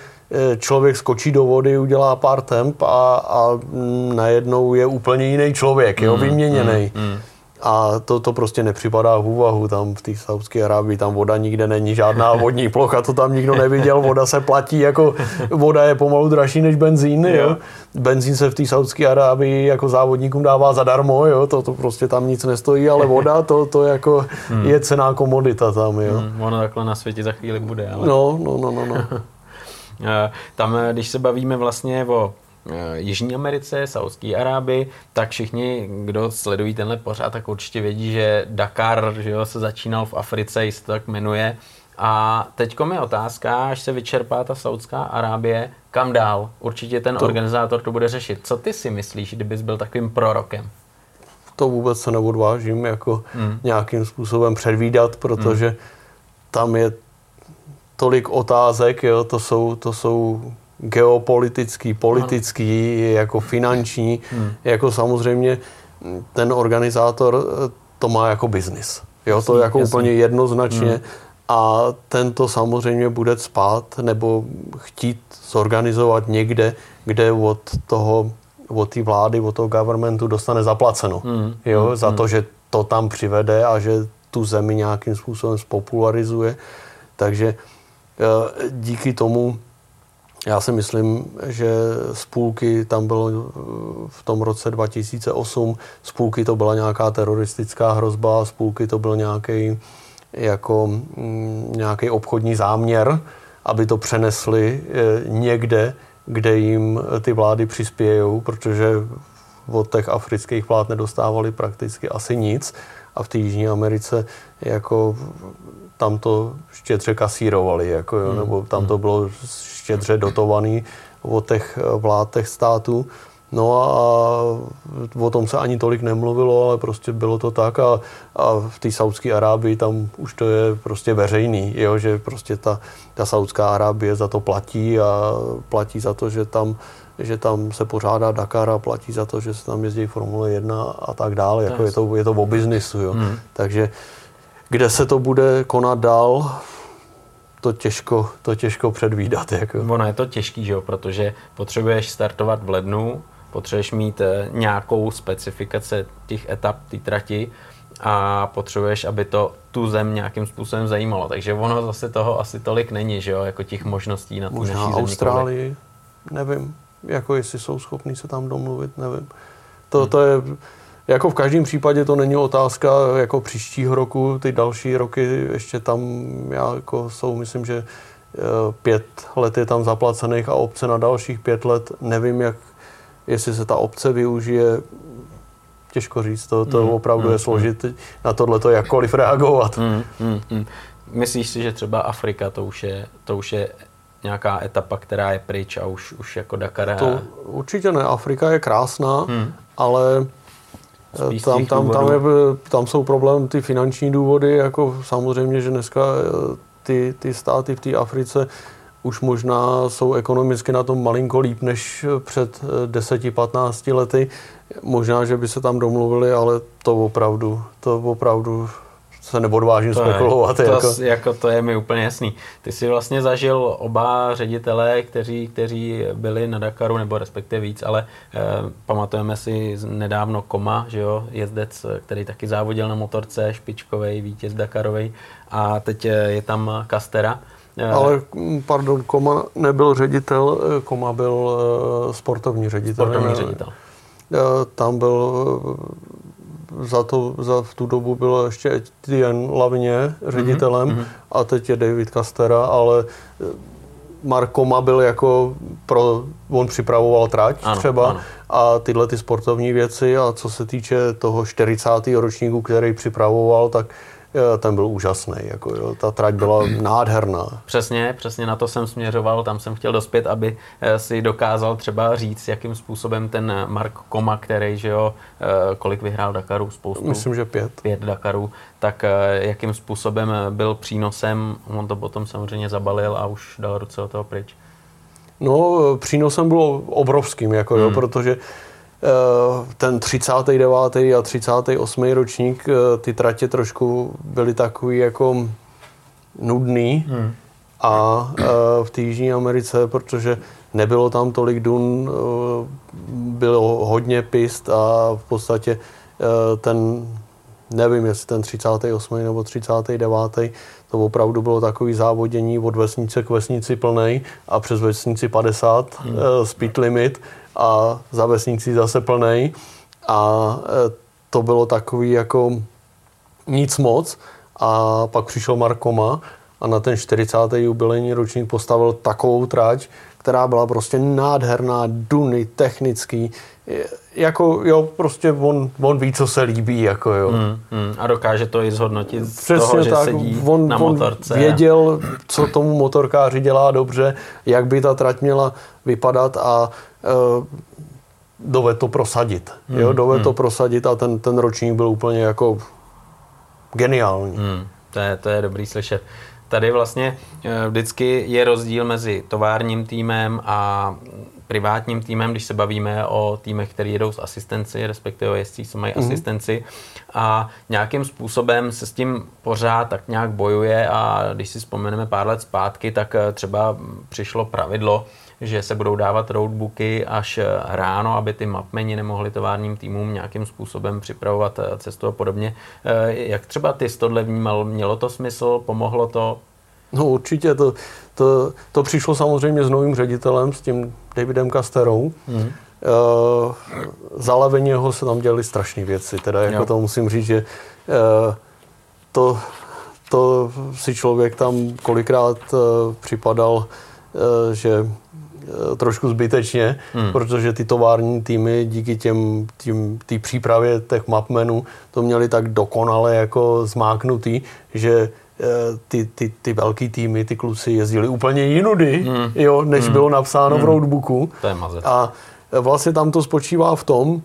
člověk skočí do vody, udělá pár temp a, a najednou je úplně jiný člověk, jo, vyměněný. Mm, mm. A to, to prostě nepřipadá v úvahu tam v té Saudské Arábii, tam voda nikde není, žádná vodní plocha, to tam nikdo neviděl, voda se platí, jako voda je pomalu dražší než benzín, jo. Benzín se v té Saudské Arábii jako závodníkům dává zadarmo, jo, to, to prostě tam nic nestojí, ale voda, to, to jako hmm. je cená komodita tam, jo. Hmm,
ono takhle na světě za chvíli bude, ale...
No, no, no, no, no.
Eh, tam, eh, když se bavíme vlastně o Jižní Americe, Saudské Arábii, tak všichni, kdo sledují tenhle pořád, tak určitě vědí, že Dakar že jo, se začínal v Africe, jestli to tak jmenuje. A teď je otázka, až se vyčerpá ta Saudská Arábie, kam dál? Určitě ten to... organizátor to bude řešit. Co ty si myslíš, kdybys byl takovým prorokem?
To vůbec se neodvážím jako hmm. nějakým způsobem předvídat, protože hmm. tam je tolik otázek, jo, to jsou, to jsou geopolitický, politický, ano. jako finanční, hmm. jako samozřejmě ten organizátor to má jako biznis. Jo, to je jako jasný. úplně jednoznačně. Hmm. A ten to samozřejmě bude spát nebo chtít zorganizovat někde, kde od toho, od té vlády, od toho governmentu dostane zaplaceno. Hmm. Jo, hmm. za to, že to tam přivede a že tu zemi nějakým způsobem spopularizuje. Takže eh, díky tomu já si myslím, že z půlky tam bylo v tom roce 2008, z půlky to byla nějaká teroristická hrozba, z půlky to byl nějaký jako mm, nějaký obchodní záměr, aby to přenesli eh, někde, kde jim ty vlády přispějou, protože od těch afrických vlád nedostávali prakticky asi nic. A v té Jižní Americe jako tam to štědře kasírovali, jako, jo, hmm. nebo tam to hmm. bylo štědře dotovaný od těch vlád těch států. No a o tom se ani tolik nemluvilo, ale prostě bylo to tak a, a v té Saudské Arábii tam už to je prostě veřejný, jo, že prostě ta, ta Saudská Arábie za to platí a platí za to, že tam, že tam se pořádá Dakar a platí za to, že se tam jezdí Formule 1 a tak dále, jako je to, je to o biznisu, jo. Hmm. Takže kde se to bude konat dál, to těžko, to těžko předvídat. Jako.
Ono je to těžký, že jo? protože potřebuješ startovat v lednu, potřebuješ mít eh, nějakou specifikaci těch etap, té trati a potřebuješ, aby to tu zem nějakým způsobem zajímalo. Takže ono zase toho asi tolik není, že jo, jako těch možností na tu
Možná naší Austrálii, nevím, jako jestli jsou schopní se tam domluvit, nevím. To, hmm. to je, jako v každém případě to není otázka jako příštího roku, ty další roky ještě tam já jako jsou, myslím, že eh, pět let je tam zaplacených a obce na dalších pět let. Nevím, jak, jestli se ta obce využije, těžko říct, to, to mm, opravdu mm, je složité mm. na tohle to jakkoliv reagovat. Mm, mm,
mm. Myslíš si, že třeba Afrika to už je, to už je nějaká etapa, která je pryč a už, už jako Dakar...
To určitě ne. Afrika je krásná, hmm. ale Spíš tam, tam, tam, je, tam jsou problém ty finanční důvody, jako samozřejmě, že dneska ty, ty státy v té Africe už možná jsou ekonomicky na tom malinko líp než před 10-15 eh, lety. Možná, že by se tam domluvili, ale to opravdu, to opravdu se neodvážím to spekulovat.
Je, to, jako... jako to je mi úplně jasný. Ty jsi vlastně zažil oba ředitele, kteří, kteří byli na Dakaru, nebo respektive víc, ale eh, pamatujeme si nedávno Koma, že jo, jezdec, který taky závodil na motorce, špičkový vítěz Dakarovej a teď je tam Kastera.
Eh, ale, mm, pardon, Koma nebyl ředitel, eh, Koma byl eh, sportovní ředitel.
Sportovní ředitel.
Tam byl za, to, za v tu dobu byl ještě Etienne Lavně ředitelem mm-hmm. a teď je David Castera, ale Mark Koma byl jako pro, on připravoval trať ano, třeba ano. a tyhle ty sportovní věci a co se týče toho 40. ročníku, který připravoval, tak ten byl úžasný. Jako, jo. Ta trať byla nádherná.
Přesně, přesně na to jsem směřoval, tam jsem chtěl dospět, aby eh, si dokázal třeba říct, jakým způsobem ten Mark Koma, který, že jo, eh, kolik vyhrál Dakaru, spoustu.
Myslím, že pět.
Pět Dakarů, tak eh, jakým způsobem byl přínosem, on to potom samozřejmě zabalil a už dal ruce od toho pryč.
No, přínosem bylo obrovským, jako, hmm. jo, protože Eh, ten 39. a 38. ročník, eh, ty tratě trošku byly takový jako nudný hmm. a eh, v té Jižní Americe, protože nebylo tam tolik dun, bylo hodně pist a v podstatě ten, nevím jestli ten 38. nebo 39. to opravdu bylo takový závodění od vesnice k vesnici plnej a přes vesnici 50 hmm. speed limit a za vesnicí zase plnej. A e, to bylo takový jako nic moc. A pak přišel Markoma a na ten 40. jubilejní ročník postavil takovou trať, která byla prostě nádherná, duny, technický, jako jo, prostě on, on ví, co se líbí, jako jo. Mm,
mm, a dokáže to i zhodnotit z Přesně toho, že tak, sedí on, na motorce.
On věděl, co tomu motorkáři dělá dobře, jak by ta trať měla vypadat a uh, doved to prosadit. Mm, jo, doved mm. to prosadit a ten, ten ročník byl úplně jako geniální. Mm,
to, je, to je dobrý slyšet. Tady vlastně eh, vždycky je rozdíl mezi továrním týmem a privátním týmem, když se bavíme o týmech, které jedou s asistenci, respektive jezdcí, co mají mm-hmm. asistenci a nějakým způsobem se s tím pořád tak nějak bojuje a když si vzpomeneme pár let zpátky, tak eh, třeba přišlo pravidlo, že se budou dávat roadbooky až eh, ráno, aby ty mapmeni nemohli továrním týmům nějakým způsobem připravovat eh, cestu a podobně. Jak třeba ty tohle vnímal? Mělo to smysl? Pomohlo to?
No určitě, to, to, to přišlo samozřejmě s novým ředitelem, s tím Davidem Casterou. Mm. Uh, za Leveněho se tam dělali strašné věci, teda jako jo. to musím říct, že uh, to, to si člověk tam kolikrát uh, připadal, uh, že trošku zbytečně, hmm. protože ty tovární týmy díky těm, tím, tý přípravě těch mapmenů to měli tak dokonale jako zmáknutý, že ty, ty, ty velký týmy, ty kluci jezdili úplně jinudy, hmm. jo, než hmm. bylo napsáno hmm. v roadbooku.
To je mazec.
A vlastně tam to spočívá v tom,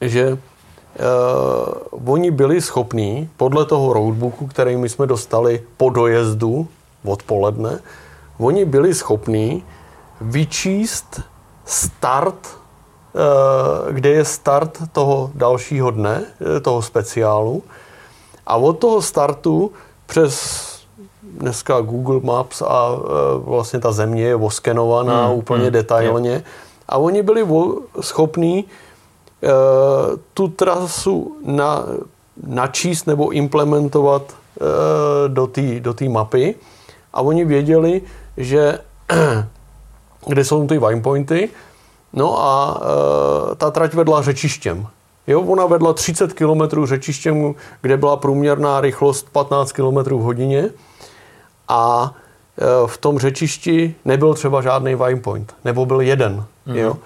že uh, oni byli schopní podle toho roadbooku, který my jsme dostali po dojezdu odpoledne, oni byli schopní vyčíst start, uh, kde je start toho dalšího dne, toho speciálu. A od toho startu přes dneska Google Maps a e, vlastně ta země je oskenovaná hmm, úplně hmm, detailně. Je. A oni byli schopní e, tu trasu na, načíst nebo implementovat e, do té do mapy. A oni věděli, že kde jsou ty pointy. No a e, ta trať vedla řečištěm. Jo, ona vedla 30 km řečištěm, kde byla průměrná rychlost 15 km v hodině a e, v tom řečišti nebyl třeba žádný point, nebo byl jeden, mm. jo.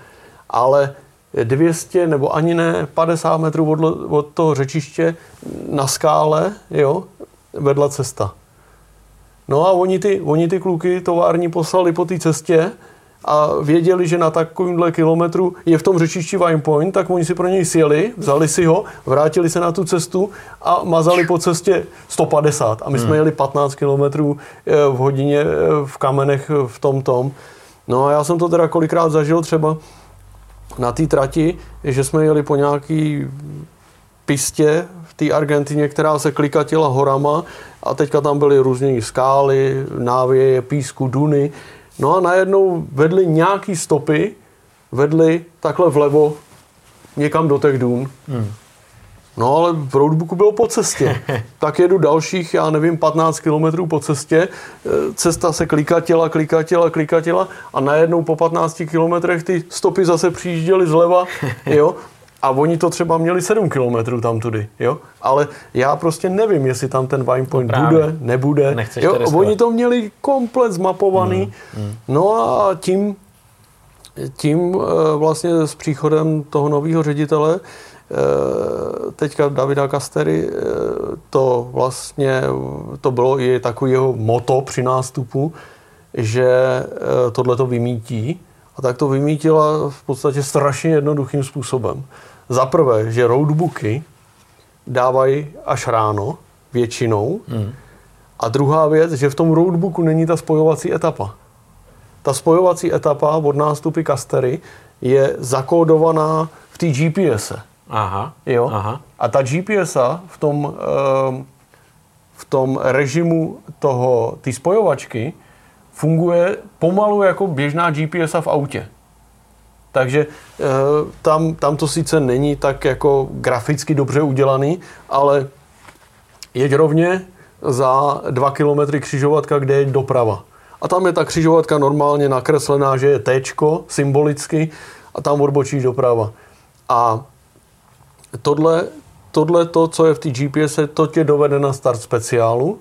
Ale 200 nebo ani ne 50 metrů od, od toho řečiště na skále, jo, vedla cesta. No a oni ty, oni ty kluky tovární poslali po té cestě a věděli, že na takovýmhle kilometru je v tom řečišti Vine Point, tak oni si pro něj sjeli, vzali si ho, vrátili se na tu cestu a mazali po cestě 150. A my jsme hmm. jeli 15 kilometrů eh, v hodině eh, v kamenech eh, v tom tom. No a já jsem to teda kolikrát zažil třeba na té trati, že jsme jeli po nějaký pistě v té Argentině, která se klikatila horama a teďka tam byly různé skály, návěje, písku, duny No a najednou vedli nějaký stopy, vedli takhle vlevo někam do těch dún. Hmm. No ale v roadbooku bylo po cestě. tak jedu dalších, já nevím, 15 kilometrů po cestě. E, cesta se klikatila, klikatila, klikatila a najednou po 15 kilometrech ty stopy zase přijížděly zleva. Jo? A oni to třeba měli 7 kilometrů tam tudy, jo? Ale já prostě nevím, jestli tam ten Vine Point no bude, nebude.
Nechceš
jo? Oni to měli komplet zmapovaný. Mm, mm. No a tím, tím eh, vlastně s příchodem toho nového ředitele eh, teďka Davida Kastery, eh, to vlastně, to bylo i takový jeho moto při nástupu, že tohle to vymítí. A tak to vymítila v podstatě strašně jednoduchým způsobem. Za prvé, že roadbooky dávají až ráno, většinou. Hmm. A druhá věc, že v tom roadbooku není ta spojovací etapa. Ta spojovací etapa od nástupy Kastery je zakódovaná v té GPS.
Aha,
jo?
aha.
A ta GPS v tom, ehm, v tom režimu toho, té spojovačky funguje pomalu jako běžná GPS v autě. Takže eh, tam, tam to sice není tak jako graficky dobře udělaný, ale jeď rovně za dva kilometry křižovatka, kde je doprava. A tam je ta křižovatka normálně nakreslená, že je T symbolicky a tam odbočíš doprava. A tohle, tohle to, co je v té GPS, to tě dovede na start speciálu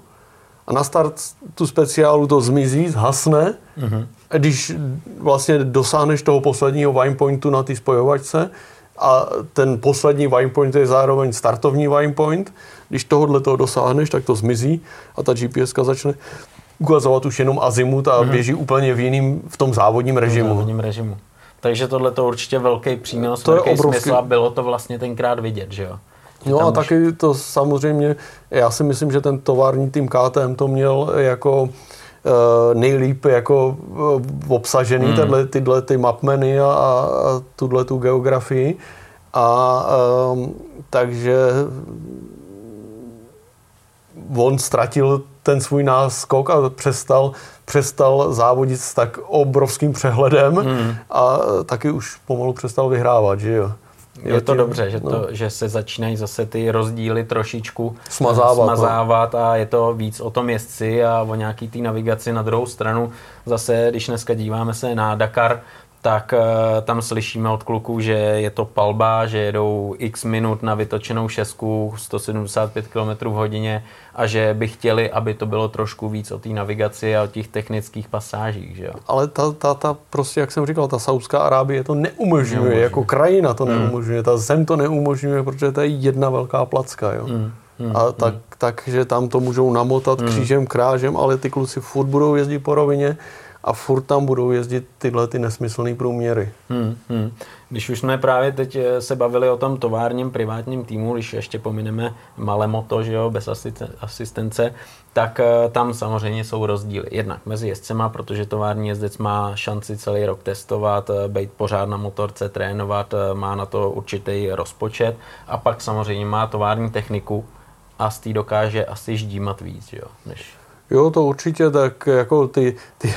a na start tu speciálu to zmizí, zhasne mm-hmm když vlastně dosáhneš toho posledního wine pointu na té spojovačce a ten poslední wine point je zároveň startovní wine point, když tohohle toho dosáhneš, tak to zmizí a ta GPS začne ukazovat už jenom azimut a mm-hmm. běží úplně v jiným, v tom závodním režimu.
závodním režimu. Takže tohle to určitě velký přínos, to velký je obrovský. smysl a bylo to vlastně tenkrát vidět, že jo?
No a už... taky to samozřejmě, já si myslím, že ten tovární tým KTM to měl jako Eh, nejlíp jako eh, obsažený hmm. tyhle, tyhle ty mapmeny a, a tuhle tu geografii. A um, takže on ztratil ten svůj náskok a přestal, přestal závodit s tak obrovským přehledem hmm. a taky už pomalu přestal vyhrávat, že jo.
Je to dobře, že, to, no. že se začínají zase ty rozdíly trošičku
smazávat,
smazávat no. a je to víc o tom jezdci a o nějaký té navigaci na druhou stranu. Zase, když dneska díváme se na Dakar, tak uh, tam slyšíme od kluků, že je to palba, že jedou x minut na vytočenou šesku, 175 km v hodině a že by chtěli, aby to bylo trošku víc o té navigaci a o těch technických pasážích. Že jo?
Ale ta, ta, ta, prostě, jak jsem říkal, ta Saudská Arábie to neumožňuje, neumožňuje. jako krajina to mm. neumožňuje, ta zem to neumožňuje, protože to je jedna velká placka. Jo? Mm. Mm. A tak, mm. takže tam to můžou namotat mm. křížem, krážem, ale ty kluci furt budou jezdit po rovině a furt tam budou jezdit tyhle ty nesmyslné průměry.
Hmm, hmm. Když už jsme právě teď eh, se bavili o tom továrním privátním týmu, když ještě pomineme malé moto, že jo, bez asistence, tak eh, tam samozřejmě jsou rozdíly. Jednak mezi jezdcema, protože tovární jezdec má šanci celý rok testovat, eh, být pořád na motorce, trénovat, má na to určitý rozpočet a pak samozřejmě má tovární techniku a z té dokáže asi ždímat víc, jo, než
Jo, to určitě, tak jako ty, ty,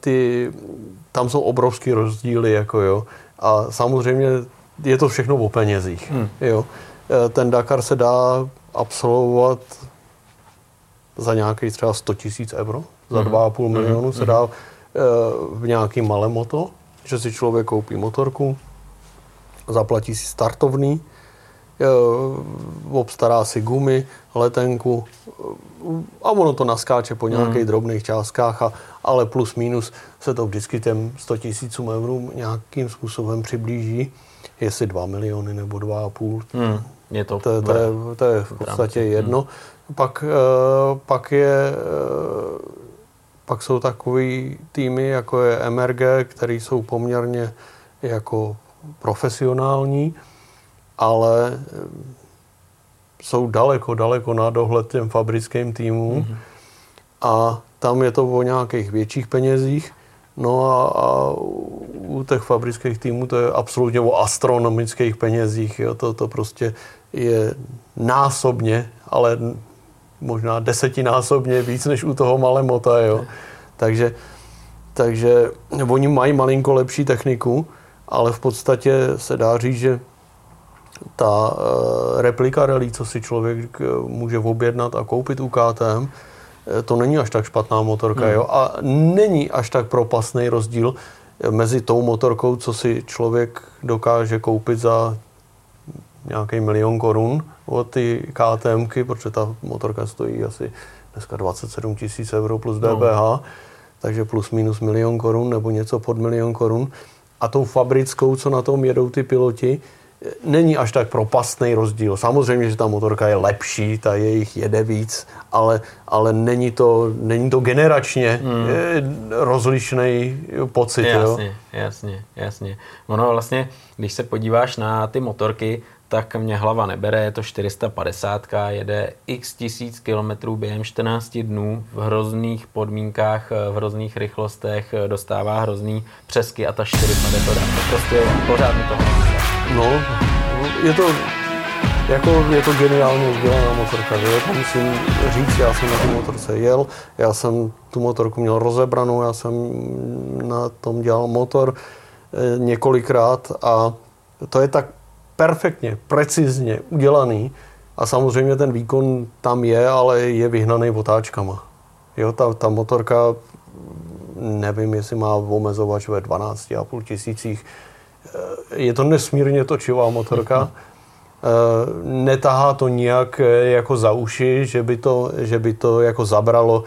ty, tam jsou obrovský rozdíly, jako jo. A samozřejmě je to všechno o penězích, hmm. jo. Eh, ten Dakar se dá absolvovat za nějaký třeba 100 tisíc euro, za hmm. 2,5 hmm. milionu se hmm. dá eh, v nějaký malé moto, že si člověk koupí motorku, zaplatí si startovný, obstará si gumy, letenku a ono to naskáče po nějakých hmm. drobných částkách, a, ale plus minus se to vždycky těm 100 tisícům eur nějakým způsobem přiblíží, jestli 2 miliony nebo 2,5. Hmm.
Je to,
to, to, je, to je v podstatě hmm. jedno. pak, uh, pak je pak jsou takový týmy, jako je MRG, které jsou poměrně jako profesionální, ale jsou daleko, daleko na dohled těm fabrickým týmům. Mm-hmm. A tam je to o nějakých větších penězích. No a, a u těch fabrických týmů to je absolutně o astronomických penězích. Jo. To, to prostě je násobně, ale možná desetinásobně víc než u toho Malemota. Jo. Takže, takže oni mají malinko lepší techniku, ale v podstatě se dá říct, že ta eh, replika rally, co si člověk eh, může objednat a koupit u KTM, eh, to není až tak špatná motorka. Hmm. Jo? A není až tak propasný rozdíl mezi tou motorkou, co si člověk dokáže koupit za nějaký milion korun od ty KTMky, protože ta motorka stojí asi dneska 27 tisíc euro plus DPH, no. takže plus minus milion korun nebo něco pod milion korun. A tou fabrickou, co na tom jedou ty piloti, není až tak propastný rozdíl. Samozřejmě, že ta motorka je lepší, ta jejich jede víc, ale, ale není, to, není to generačně hmm. rozlišný pocit.
Jasně,
jo?
jasně, jasně. Ono vlastně, když se podíváš na ty motorky, tak mě hlava nebere, je to 450, jede x tisíc kilometrů během 14 dnů v hrozných podmínkách, v hrozných rychlostech, dostává hrozný přesky a ta 450 to dá. Prostě pořád mi to
No, je to, jako je to geniálně udělaná motorka, že? to musím říct, já jsem na té motorce jel, já jsem tu motorku měl rozebranou, já jsem na tom dělal motor eh, několikrát a to je tak perfektně, precizně udělaný a samozřejmě ten výkon tam je, ale je vyhnaný otáčkama. Jo, ta, ta motorka, nevím, jestli má omezovač ve 12,5 tisících, je to nesmírně točivá motorka. Eh, netahá to nijak eh, jako za uši, že by to, že by to jako zabralo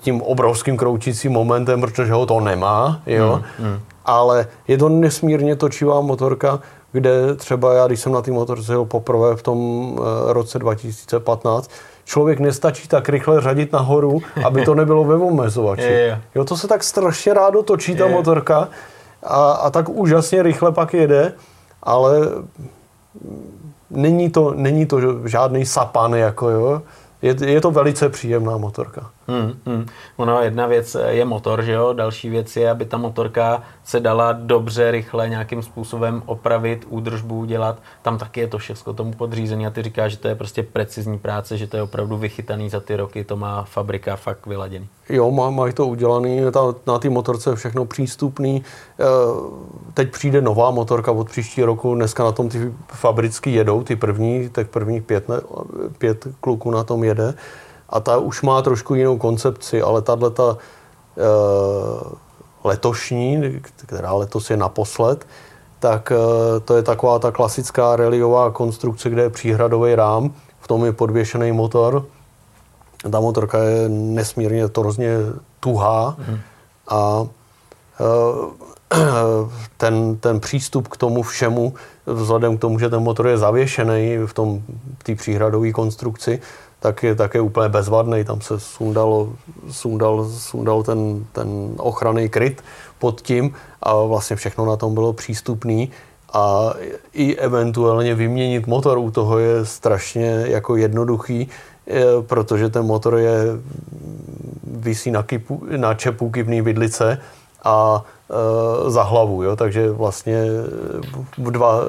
tím obrovským kroučícím momentem, protože ho to nemá, jo. Mm, mm. Ale je to nesmírně točivá motorka, kde třeba já, když jsem na té motorce jel poprvé v tom eh, roce 2015, člověk nestačí tak rychle řadit nahoru, aby to nebylo ve omezovači. Jo, to se tak strašně rádo točí ta motorka a, a tak úžasně rychle pak jede, ale není to, není to žádný sapan, jako jo. Je, je to velice příjemná motorka.
Hmm, hmm. Ono jedna věc je motor, že jo? Další věc je, aby ta motorka se dala dobře, rychle nějakým způsobem opravit, údržbu udělat. Tam taky je to všechno tomu podřízené a ty říkáš, že to je prostě precizní práce, že to je opravdu vychytaný za ty roky, to má fabrika fakt vyladěný.
Jo, má, mají to udělaný, ta, na té motorce je všechno přístupný. E, teď přijde nová motorka od příští roku, dneska na tom ty fabricky jedou, ty první, tak prvních pět, pět kluků na tom jede a ta už má trošku jinou koncepci, ale tahle ta e, letošní, která letos je naposled, tak e, to je taková ta klasická reliová konstrukce, kde je příhradový rám, v tom je podvěšený motor. Ta motorka je nesmírně torzně tuhá mm. a e, ten, ten přístup k tomu všemu, vzhledem k tomu, že ten motor je zavěšený v tom té příhradové konstrukci, tak je také úplně bezvadný. Tam se sundalo, sundal, sundal ten, ten ochranný kryt pod tím a vlastně všechno na tom bylo přístupné a i eventuálně vyměnit motor u toho je strašně jako jednoduchý, eh, protože ten motor je vysí na, kypu, na čepu kybný vidlice a e, za hlavu, jo? takže vlastně dva,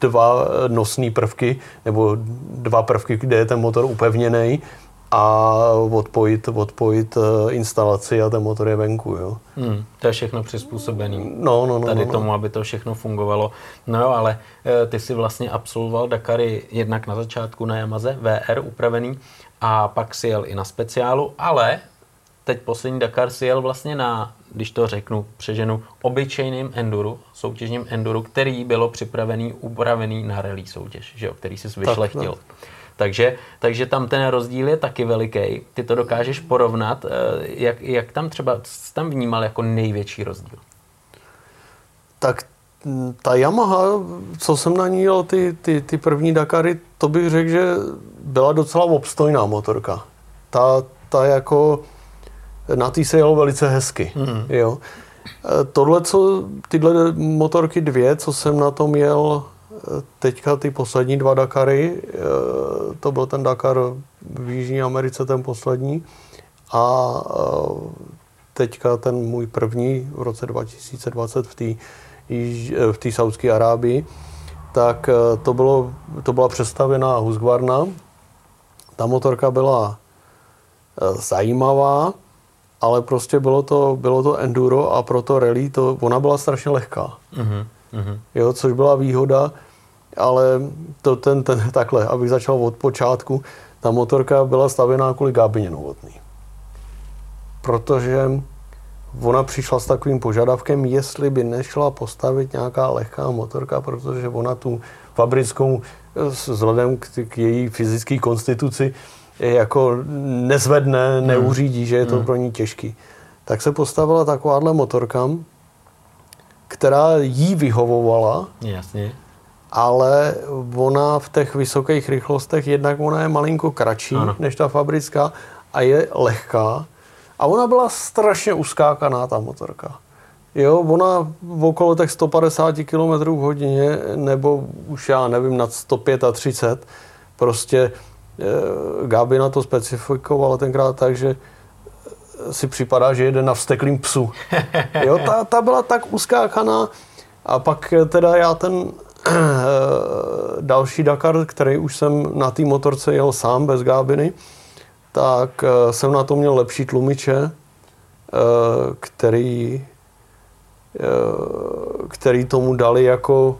dva nosné prvky, nebo dva prvky, kde je ten motor upevněný a odpojit, odpojit eh, instalaci a ten motor je venku. Jo.
Hmm, to je všechno přizpůsobený.
No, no, no,
Tady
no, no.
tomu, aby to všechno fungovalo. No jo, ale eh, ty si vlastně absolvoval Dakary jednak na začátku na Yamaze, VR upravený, a pak si jel i na speciálu, ale teď poslední Dakar si jel vlastně na, když to řeknu, přeženu, obyčejným enduru, soutěžním enduru, který bylo připravený, upravený na rally soutěž, že jo, který si vyšlechtil. Tak, no. Takže, takže tam ten rozdíl je taky veliký. Ty to dokážeš porovnat. Eh, jak, jak tam třeba tam vnímal jako největší rozdíl?
Tak ta Yamaha, co jsem na ní jel ty, ty, ty první Dakary, to bych řekl, že byla docela obstojná motorka. Ta, ta jako, na tý se jelo velice hezky. Mm. Jo. E, tohle, co, tyhle motorky dvě, co jsem na tom měl e, teďka ty poslední dva Dakary, e, to byl ten Dakar v Jižní Americe, ten poslední, a teďka ten můj první v roce 2020 v té v té Saudské Arábii, tak to, bylo, to byla přestavěná Husqvarna. Ta motorka byla zajímavá, ale prostě bylo to, bylo to enduro a proto rally, to, ona byla strašně lehká. Mm-hmm. Jo, což byla výhoda, ale to ten, ten, takhle, abych začal od počátku, ta motorka byla stavěná kvůli Gábině Novotný. Protože ona přišla s takovým požadavkem, jestli by nešla postavit nějaká lehká motorka, protože ona tu fabrickou vzhledem k, k její fyzické konstituci jako nezvedne, hmm. neuřídí, že je to hmm. pro ní těžký. Tak se postavila takováhle motorka, která jí vyhovovala.
Jasně.
Ale ona v těch vysokých rychlostech, jednak ona je malinko kratší ano. než ta fabrická a je lehká. A ona byla strašně uskákaná, ta motorka. Jo, ona okolo těch 150 km hodině, nebo už já nevím, nad 135, prostě Gáby na to specifikovala tenkrát tak, že si připadá, že jede na vsteklým psu. Jo, ta, ta byla tak uskákaná a pak teda já ten eh, další Dakar, který už jsem na té motorce jel sám bez gábiny, tak eh, jsem na to měl lepší tlumiče, který, který tomu dali jako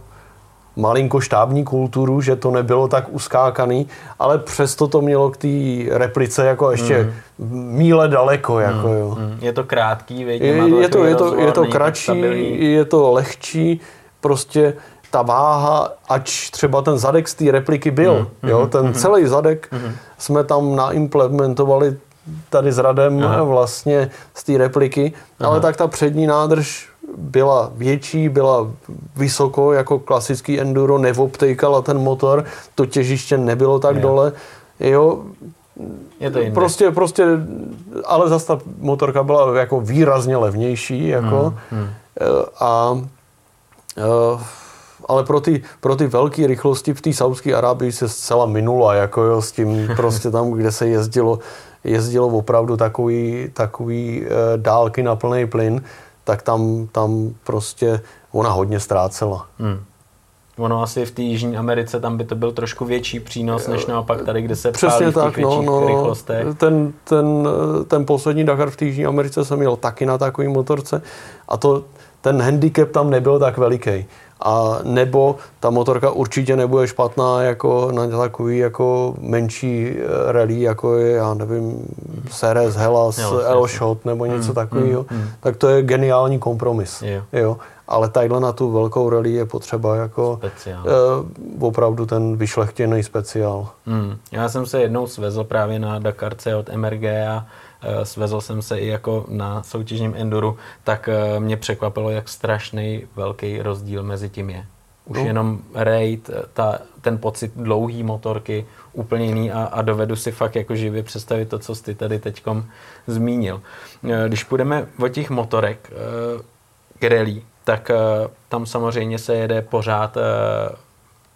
malinko štábní kulturu, že to nebylo tak uskákaný, ale přesto to mělo k té replice jako ještě mm. míle daleko. Mm. Jako, jo.
Mm. Je to krátký,
vědě, je, je, to, je, to, je to kratší, je to lehčí, prostě ta váha, ač třeba ten zadek z té repliky byl, mm. jo, ten mm. celý zadek mm. jsme tam naimplementovali tady s Radem Aha. vlastně z té repliky, Aha. ale tak ta přední nádrž byla větší, byla vysoko jako klasický enduro, nevobtejkala ten motor, to těžiště nebylo tak je. dole. Jo,
je to jinde.
Prostě, prostě, ale zase ta motorka byla jako výrazně levnější, jako, hmm, hmm. a eh, ale pro ty, pro ty velké rychlosti v té Saudské Arábii se zcela minula, jako jo, s tím prostě tam, kde se jezdilo, jezdilo opravdu takový, takový uh, dálky na plný plyn, tak tam, tam prostě ona hodně ztrácela. Hmm.
Ono asi v té Jižní Americe tam by to byl trošku větší přínos, než naopak tady, kde se
Přesně
pálí v těch no, no,
rychlostech. Ten, ten, ten poslední Dakar v té Jižní Americe jsem měl taky na takové motorce a to, ten handicap tam nebyl tak veliký a nebo ta motorka určitě nebude špatná jako na takový jako menší eh, rally, jako je, já nevím, Ceres, Hellas, Elshot nebo něco mm, takového, mm, mm. tak to je geniální kompromis. Jo. jo. Ale tadyhle na tu velkou rally je potřeba jako speciál. Uh, opravdu ten vyšlechtěný speciál.
Mm. Já jsem se jednou svezl právě na Dakarce od MRG a Eh, svezl jsem se i jako na soutěžním enduru, tak eh, mě překvapilo, jak strašný velký rozdíl mezi tím je. Už no. jenom raid, eh, ta, ten pocit dlouhý motorky, úplně jiný a, a dovedu si fakt jako živě představit to, co jsi tady teďkom zmínil. Když půjdeme o těch motorek k rally, tak tam samozřejmě se jede pořád,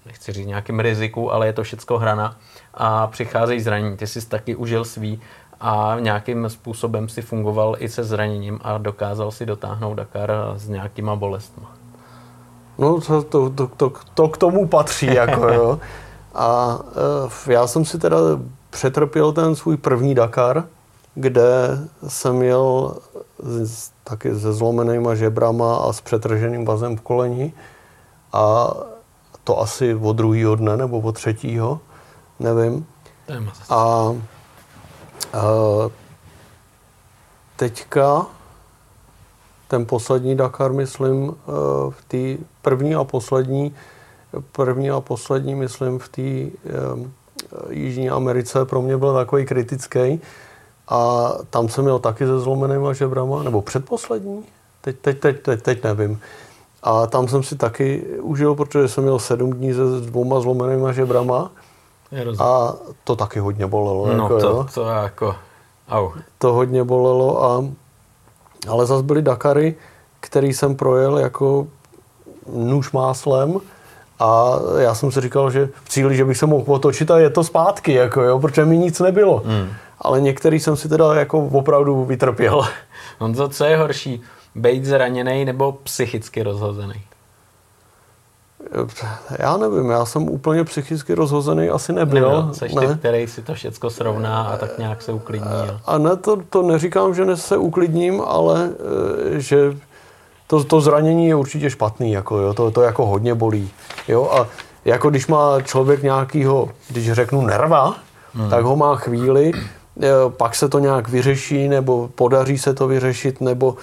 nechci říct nějakým riziku, ale je to všecko hrana a přicházejí zranění. Ty jsi taky užil svý a nějakým způsobem si fungoval i se zraněním a dokázal si dotáhnout Dakar s nějakýma bolestmi.
No to, to, to, to, to k tomu patří, jako jo. A e, já jsem si teda přetrpěl ten svůj první Dakar, kde jsem měl z, taky se zlomenýma žebrama a s přetrženým vazem v koleni. A to asi od druhého dne nebo od třetího, nevím. A teďka ten poslední Dakar, myslím, eh, v té první a poslední, první a poslední, myslím, v té eh, Jižní Americe pro mě byl takový kritický. A tam jsem měl taky se zlomenýma žebrama, nebo předposlední, teď, teď, teď, teď, teď nevím. A tam jsem si taky užil, protože jsem měl sedm dní se dvouma zlomenýma žebrama a to taky hodně bolelo.
No
jako,
to,
jo.
to jako, au.
To hodně bolelo, a, ale zase byly Dakary, který jsem projel jako nůž máslem a já jsem si říkal, že v cíli, že bych se mohl otočit a je to zpátky, jako jo, protože mi nic nebylo. Hmm. Ale některý jsem si teda jako opravdu vytrpěl.
On to, co je horší, být zraněný nebo psychicky rozhozený?
Já nevím, já jsem úplně psychicky rozhozený asi nebyl.
Nebyl, seš ty, který si to všecko srovná a tak nějak se uklidní. Jo.
A ne, to, to neříkám, že ne se uklidním, ale e, že to, to zranění je určitě špatný, jako, jo, to, to jako hodně bolí. Jo, a jako když má člověk nějakýho, když řeknu nerva, hmm. tak ho má chvíli, e, pak se to nějak vyřeší, nebo podaří se to vyřešit, nebo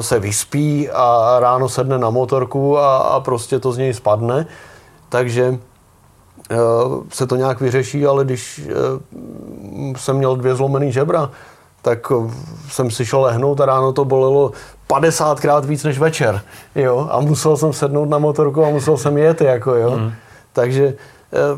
se vyspí a ráno sedne na motorku a, a prostě to z něj spadne. Takže se to nějak vyřeší, ale když jsem měl dvě zlomený žebra, tak jsem si šel lehnout a ráno to bolelo 50krát víc než večer, jo, a musel jsem sednout na motorku a musel jsem jet, jako, jo. Mm. Takže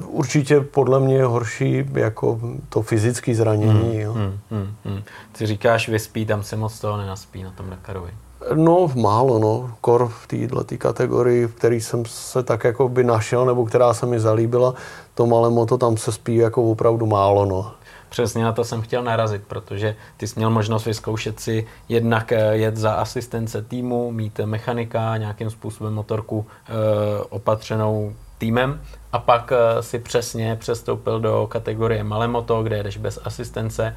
určitě podle mě je horší jako to fyzické zranění, mm. jo. Mm, mm,
mm. Ty říkáš vyspí, tam se moc toho nenaspí na tom Dakarovi.
No, málo, no. Kor v této kategorii, v který jsem se tak jako by našel, nebo která se mi zalíbila, to malé moto, tam se spí jako opravdu málo, no.
Přesně na to jsem chtěl narazit, protože ty jsi měl možnost vyzkoušet si jednak eh, jet za asistence týmu, mít mechanika, nějakým způsobem motorku e, opatřenou týmem a pak e, si přesně přestoupil do kategorie malé moto, kde jedeš bez asistence,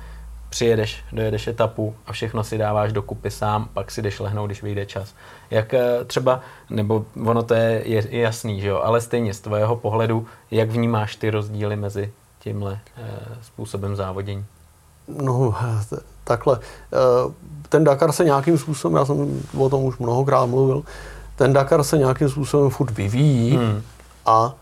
přijedeš, dojedeš etapu a všechno si dáváš dokupy sám, pak si jdeš lehnout, když vyjde čas. Jak třeba, nebo ono to je, je jasný, že jo, ale stejně z tvého pohledu, jak vnímáš ty rozdíly mezi tímhle eh, způsobem závodění?
No, takhle. Eh, ten Dakar se nějakým způsobem, já jsem o tom už mnohokrát mluvil, ten Dakar se nějakým způsobem furt vyvíjí hmm. a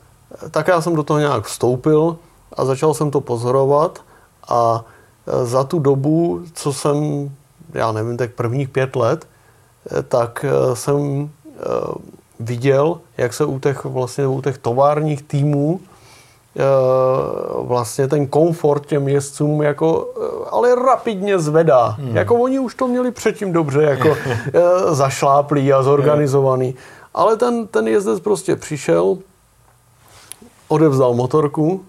tak já jsem do toho nějak vstoupil a začal jsem to pozorovat a eh, za tu dobu, co jsem, já nevím, tak prvních pět let, tak jsem viděl, jak se u těch, vlastně u těch továrních týmů vlastně ten komfort těm jezdcům jako, ale rapidně zvedá. Hmm. Jako oni už to měli předtím dobře, jako zašláplý a zorganizovaný. Ale ten, ten jezdec prostě přišel, odevzdal motorku,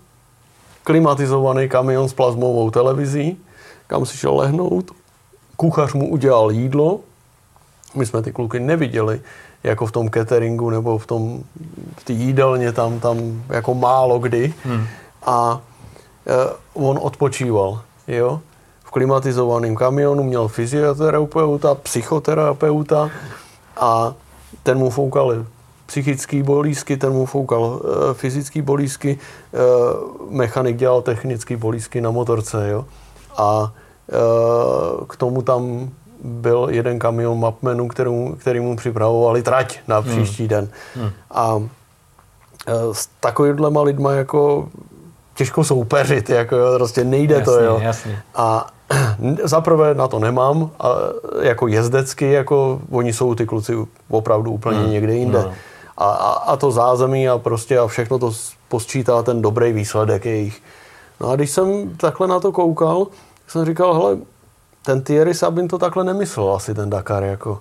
klimatizovaný kamion s plazmovou televizí, kam si šel lehnout, kuchař mu udělal jídlo, my jsme ty kluky neviděli, jako v tom cateringu nebo v tom v té jídelně tam, tam jako málo kdy. Hmm. A e, on odpočíval, jo. V klimatizovaném kamionu měl fyzioterapeuta, psychoterapeuta a ten mu foukal psychický bolízky, ten mu foukal e, fyzický bolízky, e, mechanik dělal technický bolízky na motorce, jo. A e, k tomu tam byl jeden kamion Mapmenu, kterou, který mu připravovali trať na hmm. příští hmm. den. Hmm. A s takovýmhle lidma jako těžko soupeřit, jako jo, prostě nejde
jasně,
to, jo.
Jasně.
A zaprvé na to nemám, a jako jezdecky, jako oni jsou ty kluci opravdu úplně hmm. někde jinde. No. A, a, a to zázemí a prostě a všechno to posčítá ten dobrý výsledek jejich. No a když jsem takhle na to koukal, jsem říkal, hele, ten Thierry Sabin to takhle nemyslel asi ten Dakar. Jako.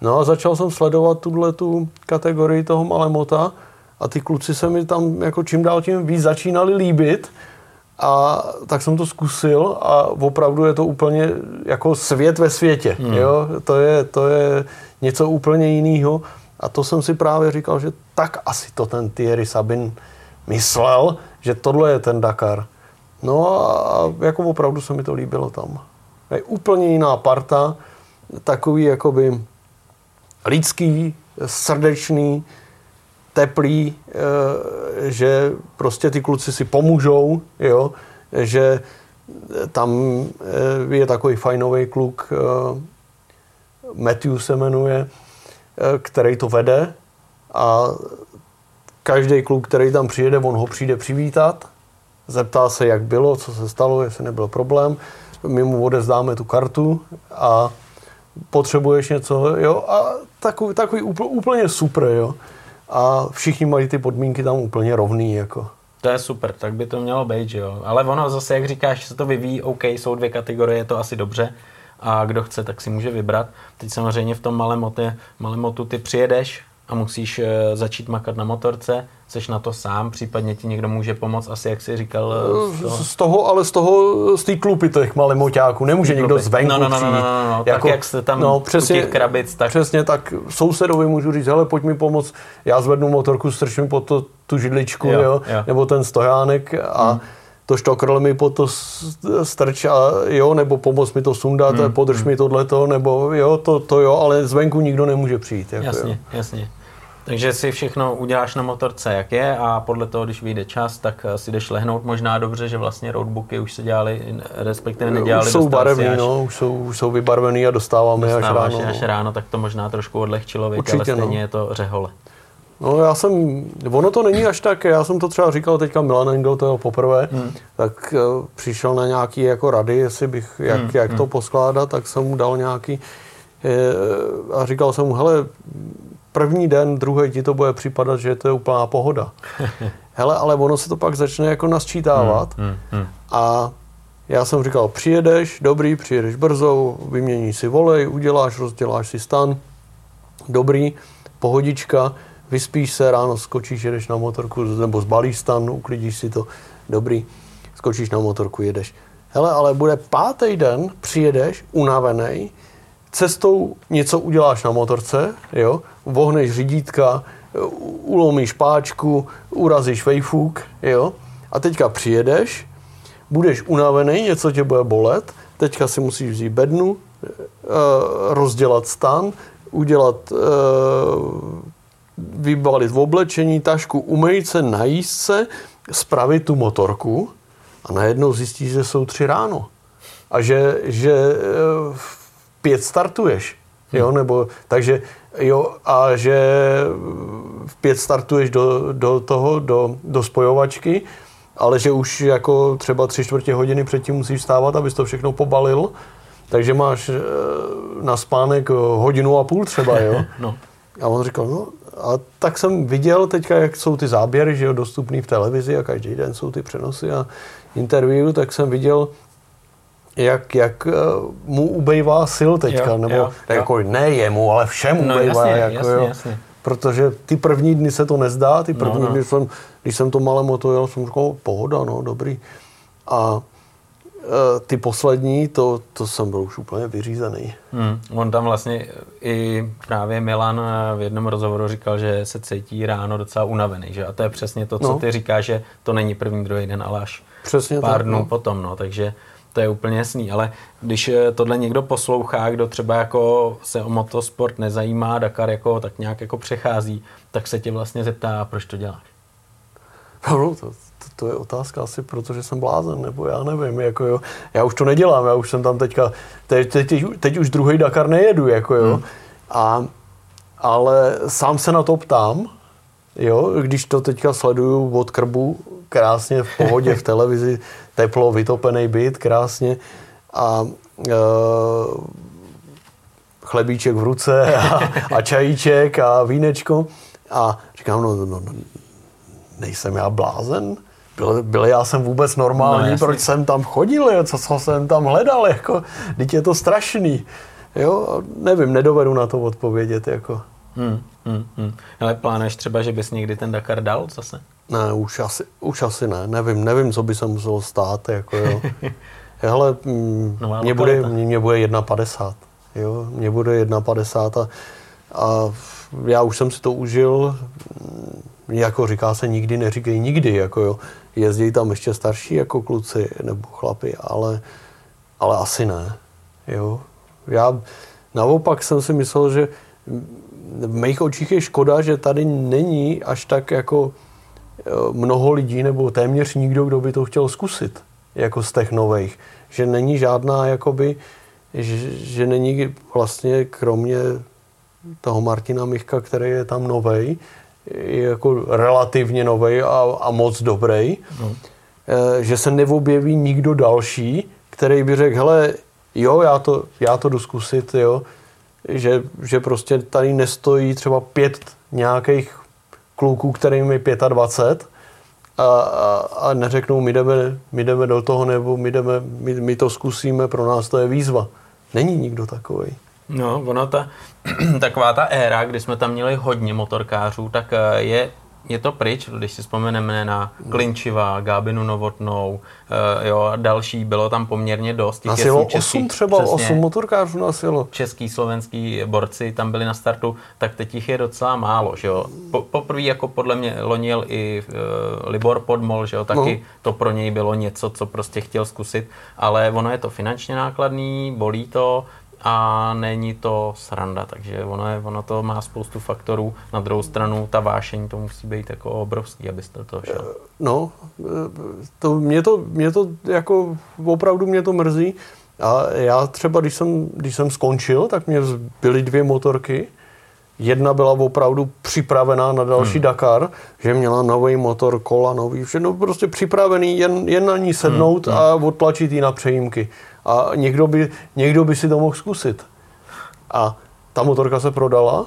No a začal jsem sledovat tuhle tu kategorii toho Malemota a ty kluci se mi tam jako čím dál tím víc začínali líbit a tak jsem to zkusil a opravdu je to úplně jako svět ve světě. Hmm. Jo? To, je, to je něco úplně jiného a to jsem si právě říkal, že tak asi to ten Thierry Sabin myslel, že tohle je ten Dakar. No a jako opravdu se mi to líbilo tam je úplně jiná parta, takový jakoby lidský, srdečný, teplý, eh, že prostě ty kluci si pomůžou, jo, že tam eh, je takový fajnový kluk, eh, Matthew se jmenuje, který to vede a každý kluk, který tam přijede, on ho přijde přivítat, zeptá se, jak bylo, co se stalo, jestli nebyl problém my mu odezdáme tu kartu a potřebuješ něco, jo, a takový, takový úplně super, jo. A všichni mají ty podmínky tam úplně rovný, jako.
To je super, tak by to mělo být, jo. Ale ono zase, jak říkáš, se to vyvíjí, OK, jsou dvě kategorie, je to asi dobře. A kdo chce, tak si může vybrat. Teď samozřejmě v tom malém, mote, malém motu ty přijedeš a musíš uh, začít makat na motorce, seš na to sám, případně ti někdo může pomoct, asi jak jsi říkal.
Z toho, z toho ale z toho, z té klupy těch malých moťáků, nemůže někdo zvenku
no, no, no, no, no, no, no. Jako, tak jak jste tam no, přesně, těch krabic, tak...
Přesně tak, sousedovi můžu říct, hele, pojď mi pomoct, já zvednu motorku, strčím pod to, tu židličku, jo, jo, jo. nebo ten stojánek a hmm to štokrl mi po to strč a jo, nebo pomoct mi to sundat, hmm. podrž hmm. mi tohleto, nebo jo, to, to jo, ale zvenku nikdo nemůže přijít.
Jako jasně,
jo.
jasně. Takže si všechno uděláš na motorce, jak je a podle toho, když vyjde čas, tak si jdeš lehnout možná dobře, že vlastně roadbooky už se dělali, respektive nedělali.
Už jsou barevný, až, no, už jsou, už jsou vybarvený a dostáváme až ráno.
až no. ráno, tak to možná trošku odlehčilo, Určitě, ale stejně no. je to řehole.
No já jsem, ono to není až tak, já jsem to třeba říkal teďka Milan Engel, to je poprvé, hmm. tak uh, přišel na nějaký jako rady, jestli bych, jak, hmm. jak to hmm. poskládat, tak jsem mu dal nějaký uh, a říkal jsem mu, hele, první den, druhý ti to bude připadat, že to je úplná pohoda. hele, ale ono se to pak začne jako nasčítávat hmm. Hmm. Hmm. a já jsem říkal, přijedeš, dobrý, přijedeš brzo, vyměníš si volej, uděláš, rozděláš si stan, dobrý, pohodička, vyspíš se, ráno skočíš, jedeš na motorku, nebo zbalíš stan, uklidíš si to, dobrý, skočíš na motorku, jedeš. Hele, ale bude pátý den, přijedeš unavený, cestou něco uděláš na motorce, jo, vohneš řídítka, ulomíš páčku, urazíš vejfuk, jo, a teďka přijedeš, budeš unavený, něco tě bude bolet, teďka si musíš vzít bednu, eh, rozdělat stan, udělat eh, vybalit v oblečení, tašku, umýt se, najíst se, spravit tu motorku a najednou zjistíš, že jsou tři ráno. A že, že v pět startuješ. Jo, hm. nebo, takže, jo, a že v pět startuješ do, do toho, do, do spojovačky, ale že už jako třeba tři čtvrtě hodiny předtím musíš stávat, abys to všechno pobalil, takže máš eh, na spánek hodinu a půl třeba, jo. No. A on říkal, no a tak jsem viděl teďka, jak jsou ty záběry, že jo, dostupný v televizi a každý den jsou ty přenosy a interview, tak jsem viděl, jak, jak eh, mu ubejvá sil teďka, jo, nebo jo, jako jo. ne jemu, ale všemu no, ubejvá. Jasně, jako, jasně, jo. jasně. Protože ty první dny se to nezdá, ty první no, no. dny jsem, když jsem to malé moto jel, jsem říkal, pohoda, no, dobrý. A ty poslední, to, to jsem byl už úplně vyřízený.
Hmm. On tam vlastně i právě Milan v jednom rozhovoru říkal, že se cítí ráno docela unavený, že? A to je přesně to, co no. ty říkáš, že to není první, druhý den, ale až přesně pár tak, dnů no. potom, no. Takže to je úplně jasný, ale když eh, tohle někdo poslouchá, kdo třeba jako se o motosport nezajímá, Dakar jako tak nějak jako přechází, tak se tě vlastně zeptá, proč to děláš.
No, to, to je otázka asi, protože jsem blázen, nebo já nevím, jako jo. Já už to nedělám, já už jsem tam teďka, teď, teď, teď už druhý Dakar nejedu, jako jo. Hmm. A, ale sám se na to ptám, jo, když to teďka sleduju od krbu, krásně v pohodě v televizi, teplo, vytopený byt, krásně a e, chlebíček v ruce a, a čajíček a vínečko a říkám, no, no, no nejsem já blázen? Byl, byl já jsem vůbec normální, no, proč jsem tam chodil, co, co jsem tam hledal, jako, teď je to strašný. Jo, nevím, nedovedu na to odpovědět, jako.
Hmm, hmm, hmm. Ale plánuješ třeba, že bys někdy ten Dakar dal zase?
Ne, už asi, už asi ne, nevím, nevím, co by se muselo stát, jako jo. Hele, mm, mě, bude, mě bude 1,50, jo, mě bude 1,50 a, a já už jsem si to užil, jako říká se nikdy, neříkej nikdy, jako jo. Jezdí tam ještě starší jako kluci nebo chlapi, ale, ale asi ne, jo. Já naopak jsem si myslel, že v mých očích je škoda, že tady není až tak jako e, mnoho lidí nebo téměř nikdo, kdo by to chtěl zkusit, jako z těch nových. Že není žádná, jakoby, že, že není vlastně kromě toho Martina Michka, který je tam novej, jako relativně nový a, a moc dobrý, no. že se neobjeví nikdo další, který by řekl, hele, jo, já to, já to jdu zkusit, jo, že, že prostě tady nestojí třeba pět nějakých kluků, kterým je 25 a, a, a neřeknou, my jdeme, my jdeme do toho, nebo my, jdeme, my, my to zkusíme, pro nás to je výzva. Není nikdo takový.
No, ono ta, taková ta éra, kdy jsme tam měli hodně motorkářů, tak eh, je je to pryč, když si vzpomeneme na Klinčiva, Gábinu Novotnou, uh, jo, a další, bylo tam poměrně dost.
Těch nasilo český, 8 třeba, přesně, 8 motorkářů nasilo.
Český, slovenský borci tam byli na startu, tak teď jich je docela málo, že jo. Po, poprvé jako podle mě lonil i uh, Libor Podmol, že jo, taky no. to pro něj bylo něco, co prostě chtěl zkusit, ale ono je to finančně nákladný, bolí to, a není to sranda, takže ono, je, ono to má spoustu faktorů. Na druhou stranu ta vášeň to musí být jako obrovský, abyste to šel.
No, to, mě, to, mě to jako opravdu mě to mrzí. A já třeba, když jsem, když jsem skončil, tak mě byly dvě motorky. Jedna byla opravdu připravená na další hmm. Dakar, že měla nový motor, kola nový, všechno prostě připravený, jen, jen na ní sednout hmm. a odtlačit ji na přejímky a někdo by, někdo by si to mohl zkusit. A ta motorka se prodala,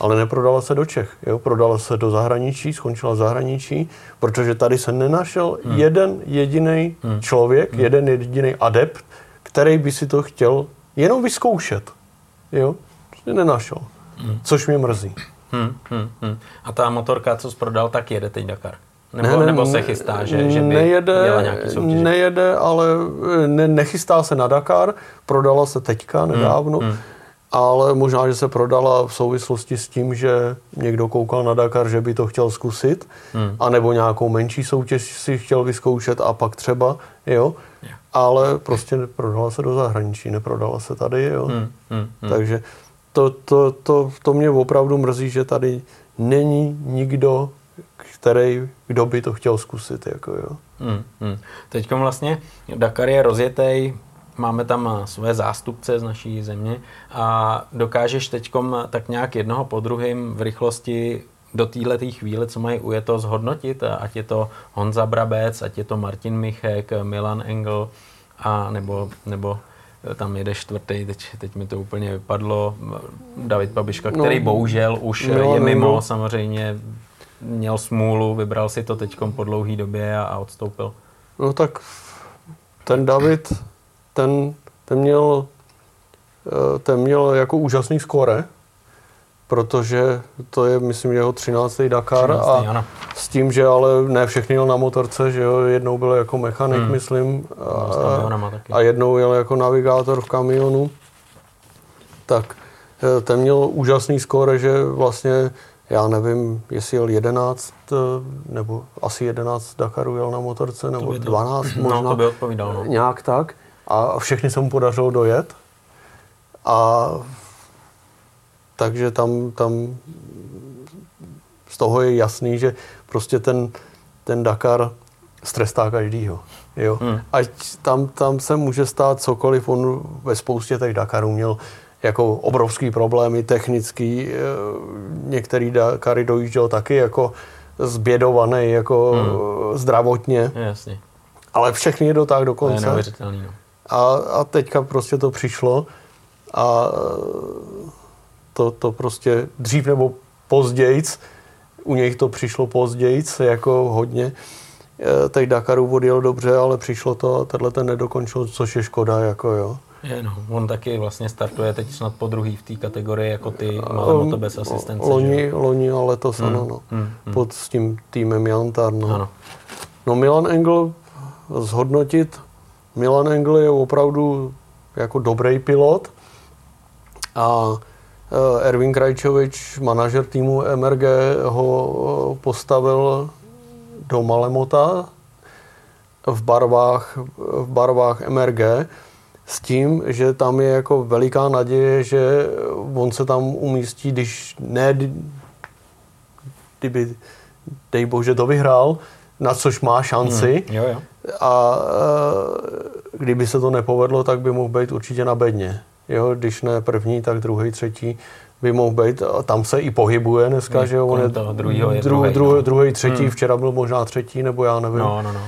ale neprodala se do Čech. Jo? Prodala se do zahraničí, skončila v zahraničí, protože tady se nenašel hmm. jeden jediný hmm. člověk, hmm. jeden jediný adept, který by si to chtěl jenom vyzkoušet. Jo? Prostě nenašel. Hmm. Což mě mrzí.
Hmm, hmm, hmm. A ta motorka, co jsi prodal, tak jede teď Dakar. Nebo, ne, nebo se chystá, že, že by nejede, měla nějaký soutěže?
Nejede, ale ne, nechystá se na Dakar. Prodala se teďka, nedávno. Hmm, hmm. Ale možná, že se prodala v souvislosti s tím, že někdo koukal na Dakar, že by to chtěl zkusit. Hmm. A nebo nějakou menší soutěž si chtěl vyzkoušet a pak třeba, jo. Yeah. Ale prostě prodala se do zahraničí, neprodala se tady, jo. Hmm, hmm, hmm. Takže to, to, to, to mě opravdu mrzí, že tady není nikdo, který, kdo by to chtěl zkusit. Jako, jo. Hmm,
hmm. Teď vlastně Dakar je rozjetý, máme tam své zástupce z naší země a dokážeš teď tak nějak jednoho po druhém v rychlosti do téhle chvíle, co mají ujeto, zhodnotit, ať je to Honza Brabec, ať je to Martin Michek, Milan Engel, a nebo, nebo tam jede čtvrtý, teď, teď mi to úplně vypadlo, David Babiška, který no, bohužel už je mimo, no. samozřejmě měl smůlu, vybral si to teď po dlouhé době a, a odstoupil.
No tak ten David, ten, ten měl eh, ten měl jako úžasný skóre, protože to je, myslím, jeho 13. Dakar 13. a ano. s tím, že ale ne všechny jel na motorce, že jo, jednou byl jako mechanik, hmm. myslím, a, a jednou jel jako navigátor v kamionu, tak eh, ten měl úžasný skóre, že vlastně já nevím, jestli jel 11, eh, nebo asi 11 Dakarů jel na motorce, nebo to 12 to, možná.
No, to by odpovídal, no.
Nějak tak. A všechny se mu podařilo dojet. A takže tam, tam z toho je jasný, že prostě ten, ten Dakar strestá každýho. Jo? Hmm. Ať tam, tam se může stát cokoliv, on ve spoustě těch Dakarů měl jako obrovský problémy technický. Eh, některý Dakary dojížděl taky jako zbědovaný, jako hmm. zdravotně.
Jasně.
Ale všechny je tak do konce.
To je no.
a, a teďka prostě to přišlo a to, to prostě dřív nebo pozdějc, u něj to přišlo pozdějc, jako hodně. Eh, teď Dakarů odjel dobře, ale přišlo to a tenhle ten nedokončil, což je škoda, jako jo.
Je, no. On taky vlastně startuje teď snad po druhý v té kategorii jako ty malé moto bez asistence.
Loni, že? loni a letos hmm. ano, no. Hmm. Hmm. Pod s tím týmem Jantar, no. Ano. No Milan Engel zhodnotit, Milan Engel je opravdu jako dobrý pilot a eh, Erwin Krajčovič, manažer týmu MRG, ho postavil do Malemota v barvách, v barvách MRG s tím, že tam je jako veliká naděje, že on se tam umístí, když ne, kdyby, dej bože, to vyhrál, na což má šanci.
Hmm, jo, jo.
A e, kdyby se to nepovedlo, tak by mohl být určitě na bedně. Jo, když ne první, tak druhý, třetí by mohl být. A tam se i pohybuje dneska, hmm, že on je,
druhýho je druhý, druhý,
no. druhý, třetí, hmm. včera byl možná třetí, nebo já nevím.
No, no, no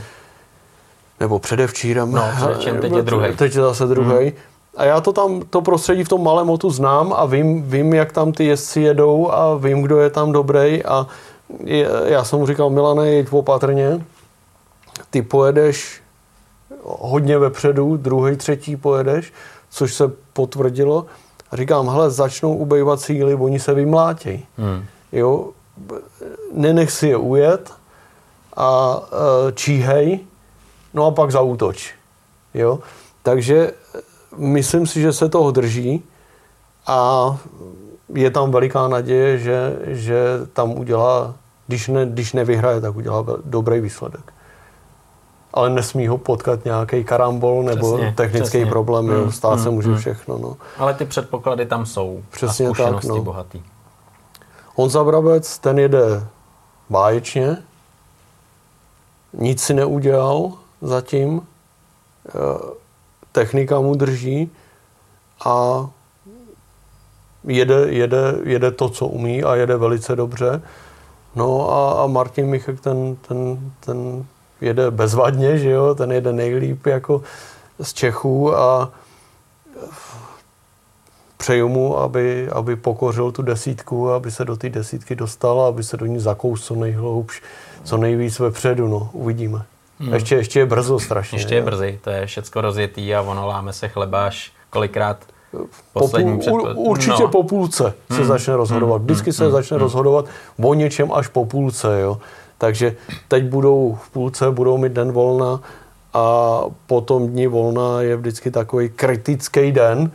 nebo předevčírem.
No, předevčírem, teď je druhý.
Teď je zase druhý. Hmm. A já to tam, to prostředí v tom malém motu znám a vím, vím, jak tam ty jezdci jedou a vím, kdo je tam dobrý a já jsem mu říkal, Milane, jeď opatrně, ty pojedeš hodně vepředu, druhý, třetí pojedeš, což se potvrdilo. A říkám, hele, začnou ubejvat síly, oni se vymlátějí. Hmm. Jo, nenech si je ujet a e, číhej, no a pak zautoč. Jo? Takže e, myslím si, že se toho drží a je tam veliká naděje, že, že tam udělá, když, ne, když nevyhraje, tak udělá dobrý výsledek. Ale nesmí ho potkat nějaký karambol nebo přesně, technický přesně. problém, hmm, stát mm, se může mm. všechno. No.
Ale ty předpoklady tam jsou přesně a tak, no. bohatý.
Honza Brabec, ten jede báječně, nic si neudělal zatím, eh, technika mu drží a jede, jede, jede to, co umí a jede velice dobře. No a, a Martin Michek, ten, ten, ten jede bezvadně, že jo, ten jede nejlíp jako z Čechů a přeju mu, aby, aby pokořil tu desítku, aby se do té desítky dostal, aby se do ní zakous co nejhloubš, co nejvíc vepředu, no, uvidíme. Hmm. Ještě, ještě je brzo strašně.
Ještě je brzy, to je všecko rozjetý a ono láme se chleba až kolikrát poslední
po půl, Určitě no. po půlce se hmm. začne rozhodovat. Hmm. Vždycky se hmm. začne hmm. rozhodovat o něčem až po půlce, jo. Takže teď budou v půlce, budou mít den volna a potom dní volna je vždycky takový kritický den,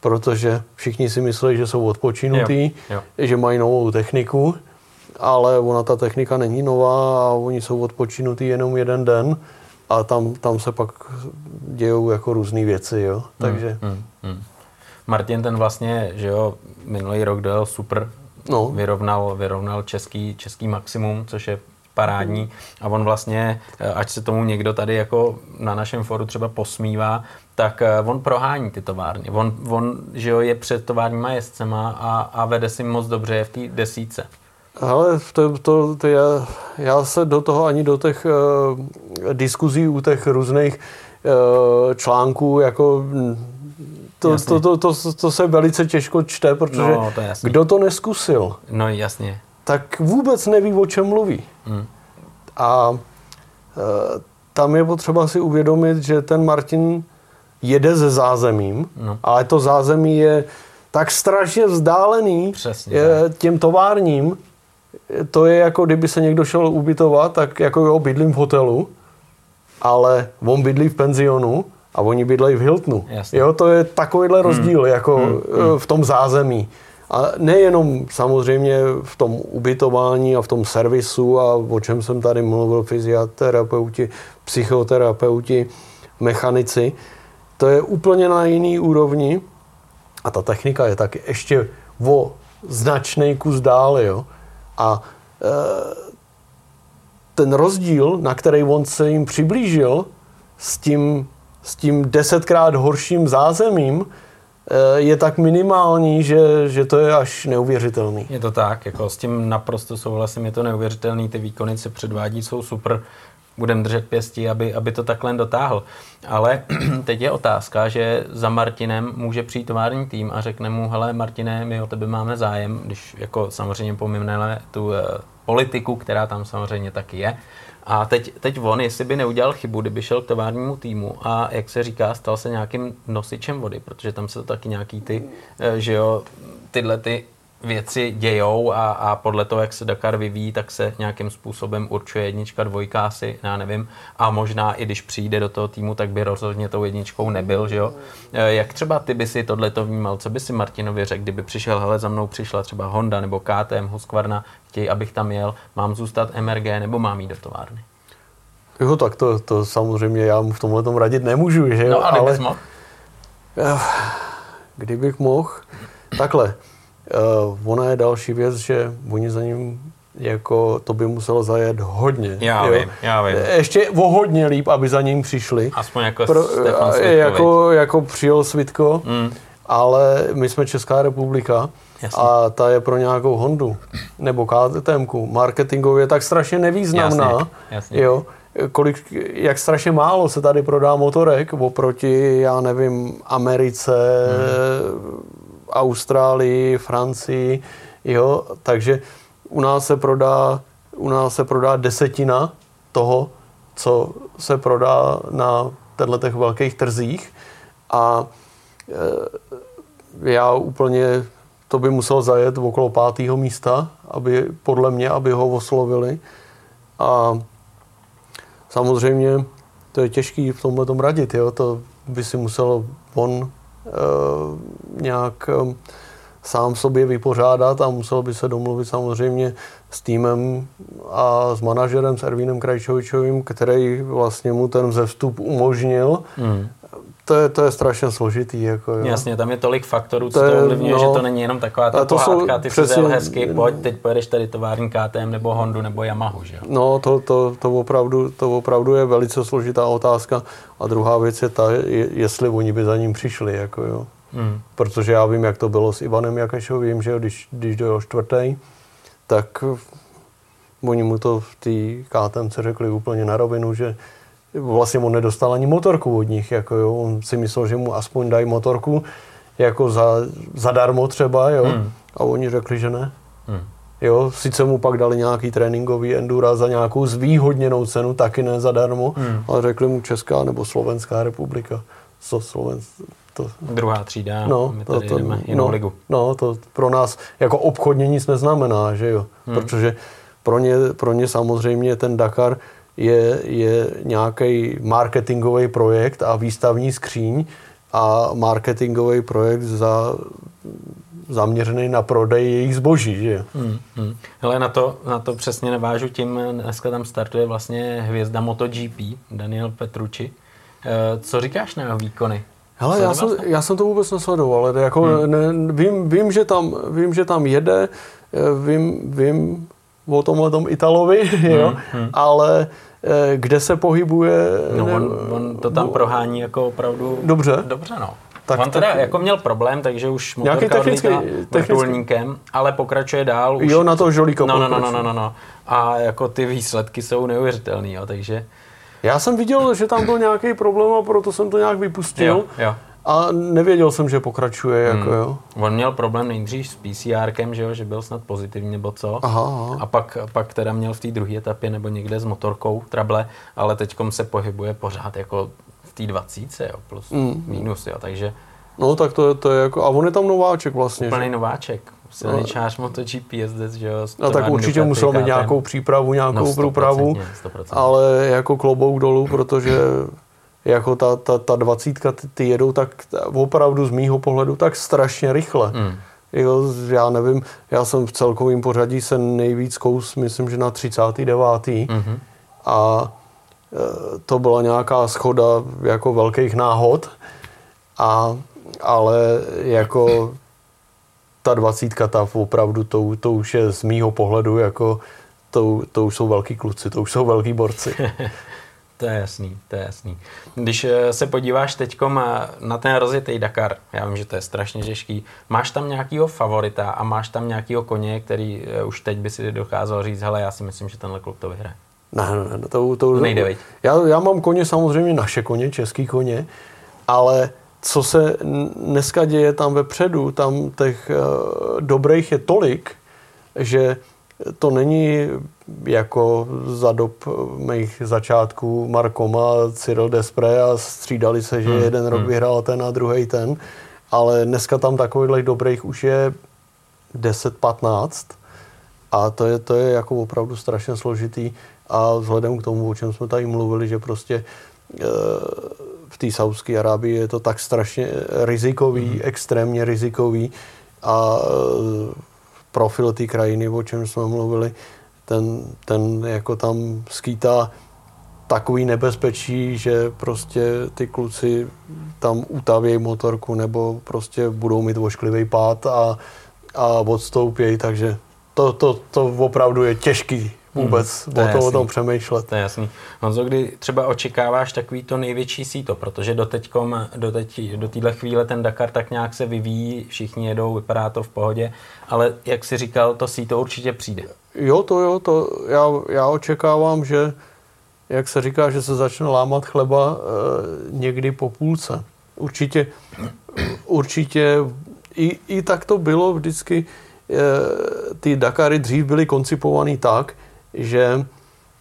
protože všichni si myslí, že jsou odpočinutí, jo, jo. že mají novou techniku, ale ona ta technika není nová a oni jsou odpočinutí jenom jeden den a tam, tam se pak dějou jako různé věci, jo. Takže... Hmm, hmm, hmm.
Martin ten vlastně, že jo, minulý rok dojel super, no. vyrovnal, vyrovnal český, český maximum, což je parádní a on vlastně, ať se tomu někdo tady jako na našem foru třeba posmívá, tak eh, on prohání ty továrny. On, on že jo, je před továrníma jezdcema a, a vede si moc dobře je v té desíce.
Ale to, to, to já, já se do toho ani do těch uh, diskuzí u těch různých uh, článků jako to, to, to, to, to se velice těžko čte, protože no, to kdo to neskusil,
no, jasně.
tak vůbec neví, o čem mluví. Hmm. A e, tam je potřeba si uvědomit, že ten Martin jede se zázemím, no. ale to zázemí je tak strašně vzdálený Přesně, je, těm továrním. To je jako, kdyby se někdo šel ubytovat, tak jako jo, bydlím v hotelu, ale on bydlí v penzionu a oni bydlejí v Hiltonu. Jasně. Jo, to je takovýhle hmm. rozdíl hmm. jako hmm. v tom zázemí. A nejenom samozřejmě v tom ubytování a v tom servisu a o čem jsem tady mluvil, fyzioterapeuti, psychoterapeuti, mechanici, to je úplně na jiný úrovni a ta technika je taky ještě o značný kus dál, jo. A e, ten rozdíl, na který on se jim přiblížil s tím s tím desetkrát horším zázemím eh, je tak minimální, že, že to je až neuvěřitelný.
Je to tak, jako s tím naprosto souhlasím, je to neuvěřitelný, ty výkony se předvádí, jsou super, budem držet pěstí, aby, aby to takhle dotáhl. Ale teď je otázka, že za Martinem může přijít tovární tým a řekne mu, hele Martine, my o tebe máme zájem, když jako samozřejmě pomimneme tu uh, politiku, která tam samozřejmě taky je, a teď, teď on, jestli by neudělal chybu, kdyby šel k továrnímu týmu a jak se říká, stal se nějakým nosičem vody, protože tam se to taky nějaký ty, eh, že jo, tyhle ty věci dějou a, a podle toho, jak se Dakar vyvíjí, tak se nějakým způsobem určuje jednička, dvojka asi, já nevím. A možná i když přijde do toho týmu, tak by rozhodně tou jedničkou nebyl, že jo. Eh, jak třeba ty by si tohle to vnímal, co by si Martinovi řekl, kdyby přišel, hele, za mnou přišla třeba Honda nebo KTM, Husqvarna, chtějí, abych tam jel, mám zůstat MRG nebo mám jít do továrny?
Jo, tak to, to samozřejmě já mu v tomhle tomu radit nemůžu, že jo.
No, ale, ale mohl.
Eh, kdybych mohl, takhle, uh, ona je další věc, že oni za ním jako to by muselo zajet hodně.
Já jo? vím, já vím.
Ještě o hodně líp, aby za ním přišli.
Aspoň jako Pro, Stefan Svitko,
jako, jako přijel Svitko, mm. ale my jsme Česká republika Jasně. a ta je pro nějakou Hondu nebo KTM marketingově tak strašně nevýznamná. Jasně, jasně. Jo? kolik, jak strašně málo se tady prodá motorek oproti, já nevím, Americe, hmm Austrálii, Francii, jo, takže u nás se prodá u nás se prodá desetina toho, co se prodá na těchto těch velkých trzích a e, já úplně, to by musel zajet okolo pátého místa, aby, podle mě, aby ho oslovili a samozřejmě to je těžký v tomhle tom radit, jo? to by si musel on nějak e, sám sobě vypořádat a musel by se domluvit samozřejmě s týmem a s manažerem, s Ervínem Krajčovičovým, který vlastně mu ten vzestup umožnil. Mm. To je, to je strašně složitý. Jako, jo.
Jasně, tam je tolik faktorů, co to, to ovlivňuje, no, že to není jenom taková ta to pohádka, jsou ty přesně, si hezky, pojď, teď pojedeš tady tovární KTM nebo Hondu nebo Yamahu, že?
No, to, to, to, opravdu, to opravdu je velice složitá otázka. A druhá věc je ta, jestli oni by za ním přišli, jako jo. Hmm. Protože já vím, jak to bylo s Ivanem Jakešovým, že když, když dojel čtvrtý, tak oni mu to v té KTMC řekli úplně na rovinu, že vlastně on nedostal ani motorku od nich. Jako jo. On si myslel, že mu aspoň dají motorku jako za, zadarmo třeba, jo. Hmm. A oni řekli, že ne. Hmm. Jo, sice mu pak dali nějaký tréninkový endura za nějakou zvýhodněnou cenu, taky ne zadarmo, hmm. ale řekli mu Česká nebo Slovenská republika. Co Slovensk,
to, Druhá třída, no, my tady to, to, jdeme jinou
no,
ligu.
No, to pro nás jako obchodně nic neznamená, že jo? Hmm. Protože pro ně, pro ně samozřejmě ten Dakar je, je nějaký marketingový projekt a výstavní skříň a marketingový projekt za, zaměřený na prodej jejich zboží. Že? Hmm,
hmm. Hele, na to, na to přesně navážu tím, dneska tam startuje vlastně hvězda MotoGP, Daniel Petrucci. Eh, co říkáš na jeho výkony?
Hele, já jsem, já jsem to vůbec nesledoval. Ale jako hmm. ne, vím, vím, že tam, vím, že tam jede, eh, vím, vím o tomhle tom Italovi, hmm. jo, hmm. ale eh, kde se pohybuje...
No, on, on to tam prohání jako opravdu...
Dobře.
Dobře, no. Tak, on teda tak, jako měl problém, takže už motorka technický, technický. ale pokračuje dál.
Už, jo, na to žolíko.
No, no, no, no, no, no, no. A jako ty výsledky jsou neuvěřitelné, jo, takže...
Já jsem viděl, že tam byl nějaký problém a proto jsem to nějak vypustil.
Jo, jo.
A nevěděl jsem, že pokračuje. Jako, hmm. jo.
On měl problém nejdřív s PCRkem, že, jo, že byl snad pozitivní nebo co.
Aha, aha.
A pak, pak teda měl v té druhé etapě nebo někde s motorkou trable, ale teď se pohybuje pořád jako v té dvacíce, jo, plus hmm. minus, jo, takže...
No tak to je, to je jako, a on je tam nováček vlastně.
Úplný nováček, silničář MotoGP jezdec, že jo.
No tak určitě musel mít nějakou přípravu, nějakou no, průpravu, ale jako klobouk dolů, protože jako ta, ta, ta dvacítka, ty, ty jedou tak opravdu z mýho pohledu tak strašně rychle. Mm. Jo, já nevím, já jsem v celkovém pořadí se nejvíc kous, myslím, že na 39. Mm-hmm. A e, to byla nějaká schoda jako velkých náhod, a, ale jako ta dvacítka, ta opravdu, to, to už je z mýho pohledu jako, to, to už jsou velký kluci, to už jsou velký borci.
to je jasný, to je jasný. Když eh, se podíváš teď eh, na ten rozjetý Dakar, já vím, že to je strašně těžký, máš tam nějakýho favorita a máš tam nějakýho koně, který eh, už teď by si dokázal říct, hele, já si myslím, že tenhle klub to vyhraje.
Ne, ne, ne, to, to, to
nejde, veď.
Já, já mám koně samozřejmě naše koně, český koně, ale co se dneska děje tam vepředu, tam těch uh, dobrých je tolik, že to není jako za dob mých začátků Markoma, Cyril Despre a střídali se, že hmm. jeden rok hmm. vyhrál ten a druhý ten, ale dneska tam takových dobrých už je 10-15 a to je, to je jako opravdu strašně složitý a vzhledem k tomu, o čem jsme tady mluvili, že prostě uh, v té Saudské Arábii je to tak strašně rizikový, mm. extrémně rizikový a e, profil té krajiny, o čem jsme mluvili, ten, ten jako tam skýtá takový nebezpečí, že prostě ty kluci tam utavějí motorku nebo prostě budou mít vošklivý pád a, a odstoupějí, takže to, to, to opravdu je těžký vůbec hmm, to o, to, o tom přemýšlet.
To je jasný. Honzo, kdy třeba očekáváš takový to největší síto, protože do, teďkom, do, teď, do téhle chvíle ten Dakar tak nějak se vyvíjí, všichni jedou, vypadá to v pohodě, ale jak jsi říkal, to síto určitě přijde.
Jo, to jo, to já, já očekávám, že jak se říká, že se začne lámat chleba e, někdy po půlce. Určitě, určitě i, i tak to bylo vždycky, e, ty Dakary dřív byly koncipovaný tak, že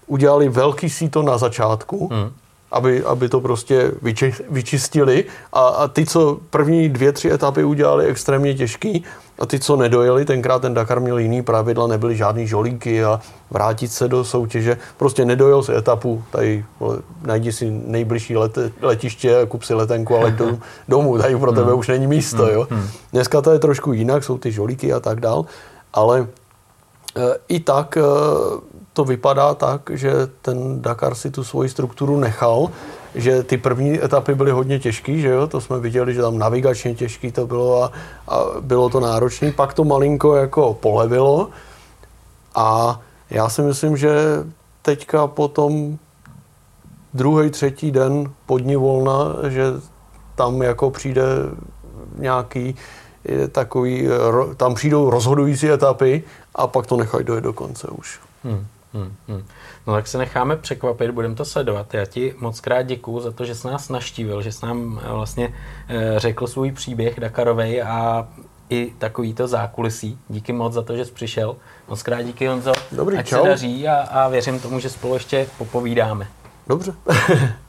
udělali velký síto na začátku, hmm. aby, aby to prostě vyči, vyčistili a, a ty, co první dvě, tři etapy udělali extrémně těžký a ty, co nedojeli, tenkrát ten Dakar měl jiný pravidla, nebyly žádný žolíky a vrátit se do soutěže, prostě nedojel si etapu, tady najdi si nejbližší lete, letiště, kup si letenku, ale do, domů, tady pro tebe hmm. už není místo, hmm. jo. Hmm. Dneska to je trošku jinak, jsou ty žolíky a tak dál, ale e, i tak e, to vypadá tak, že ten Dakar si tu svoji strukturu nechal, že ty první etapy byly hodně těžké, že jo, to jsme viděli, že tam navigačně těžký to bylo a, a bylo to náročné. Pak to malinko jako polevilo a já si myslím, že teďka potom druhý, třetí den podní volna, že tam jako přijde nějaký takový, tam přijdou rozhodující etapy a pak to nechají dojet do konce už. Hmm.
Hmm, hmm. No tak se necháme překvapit, budeme to sledovat. Já ti moc krát děkuju za to, že jsi nás naštívil, že jsi nám eh, vlastně eh, řekl svůj příběh Dakarovej a i takovýto zákulisí. Díky moc za to, že jsi přišel. Moc krát díky Honzo.
Dobrý,
Ať
čau.
se daří a, a věřím tomu, že spolu ještě popovídáme.
Dobře.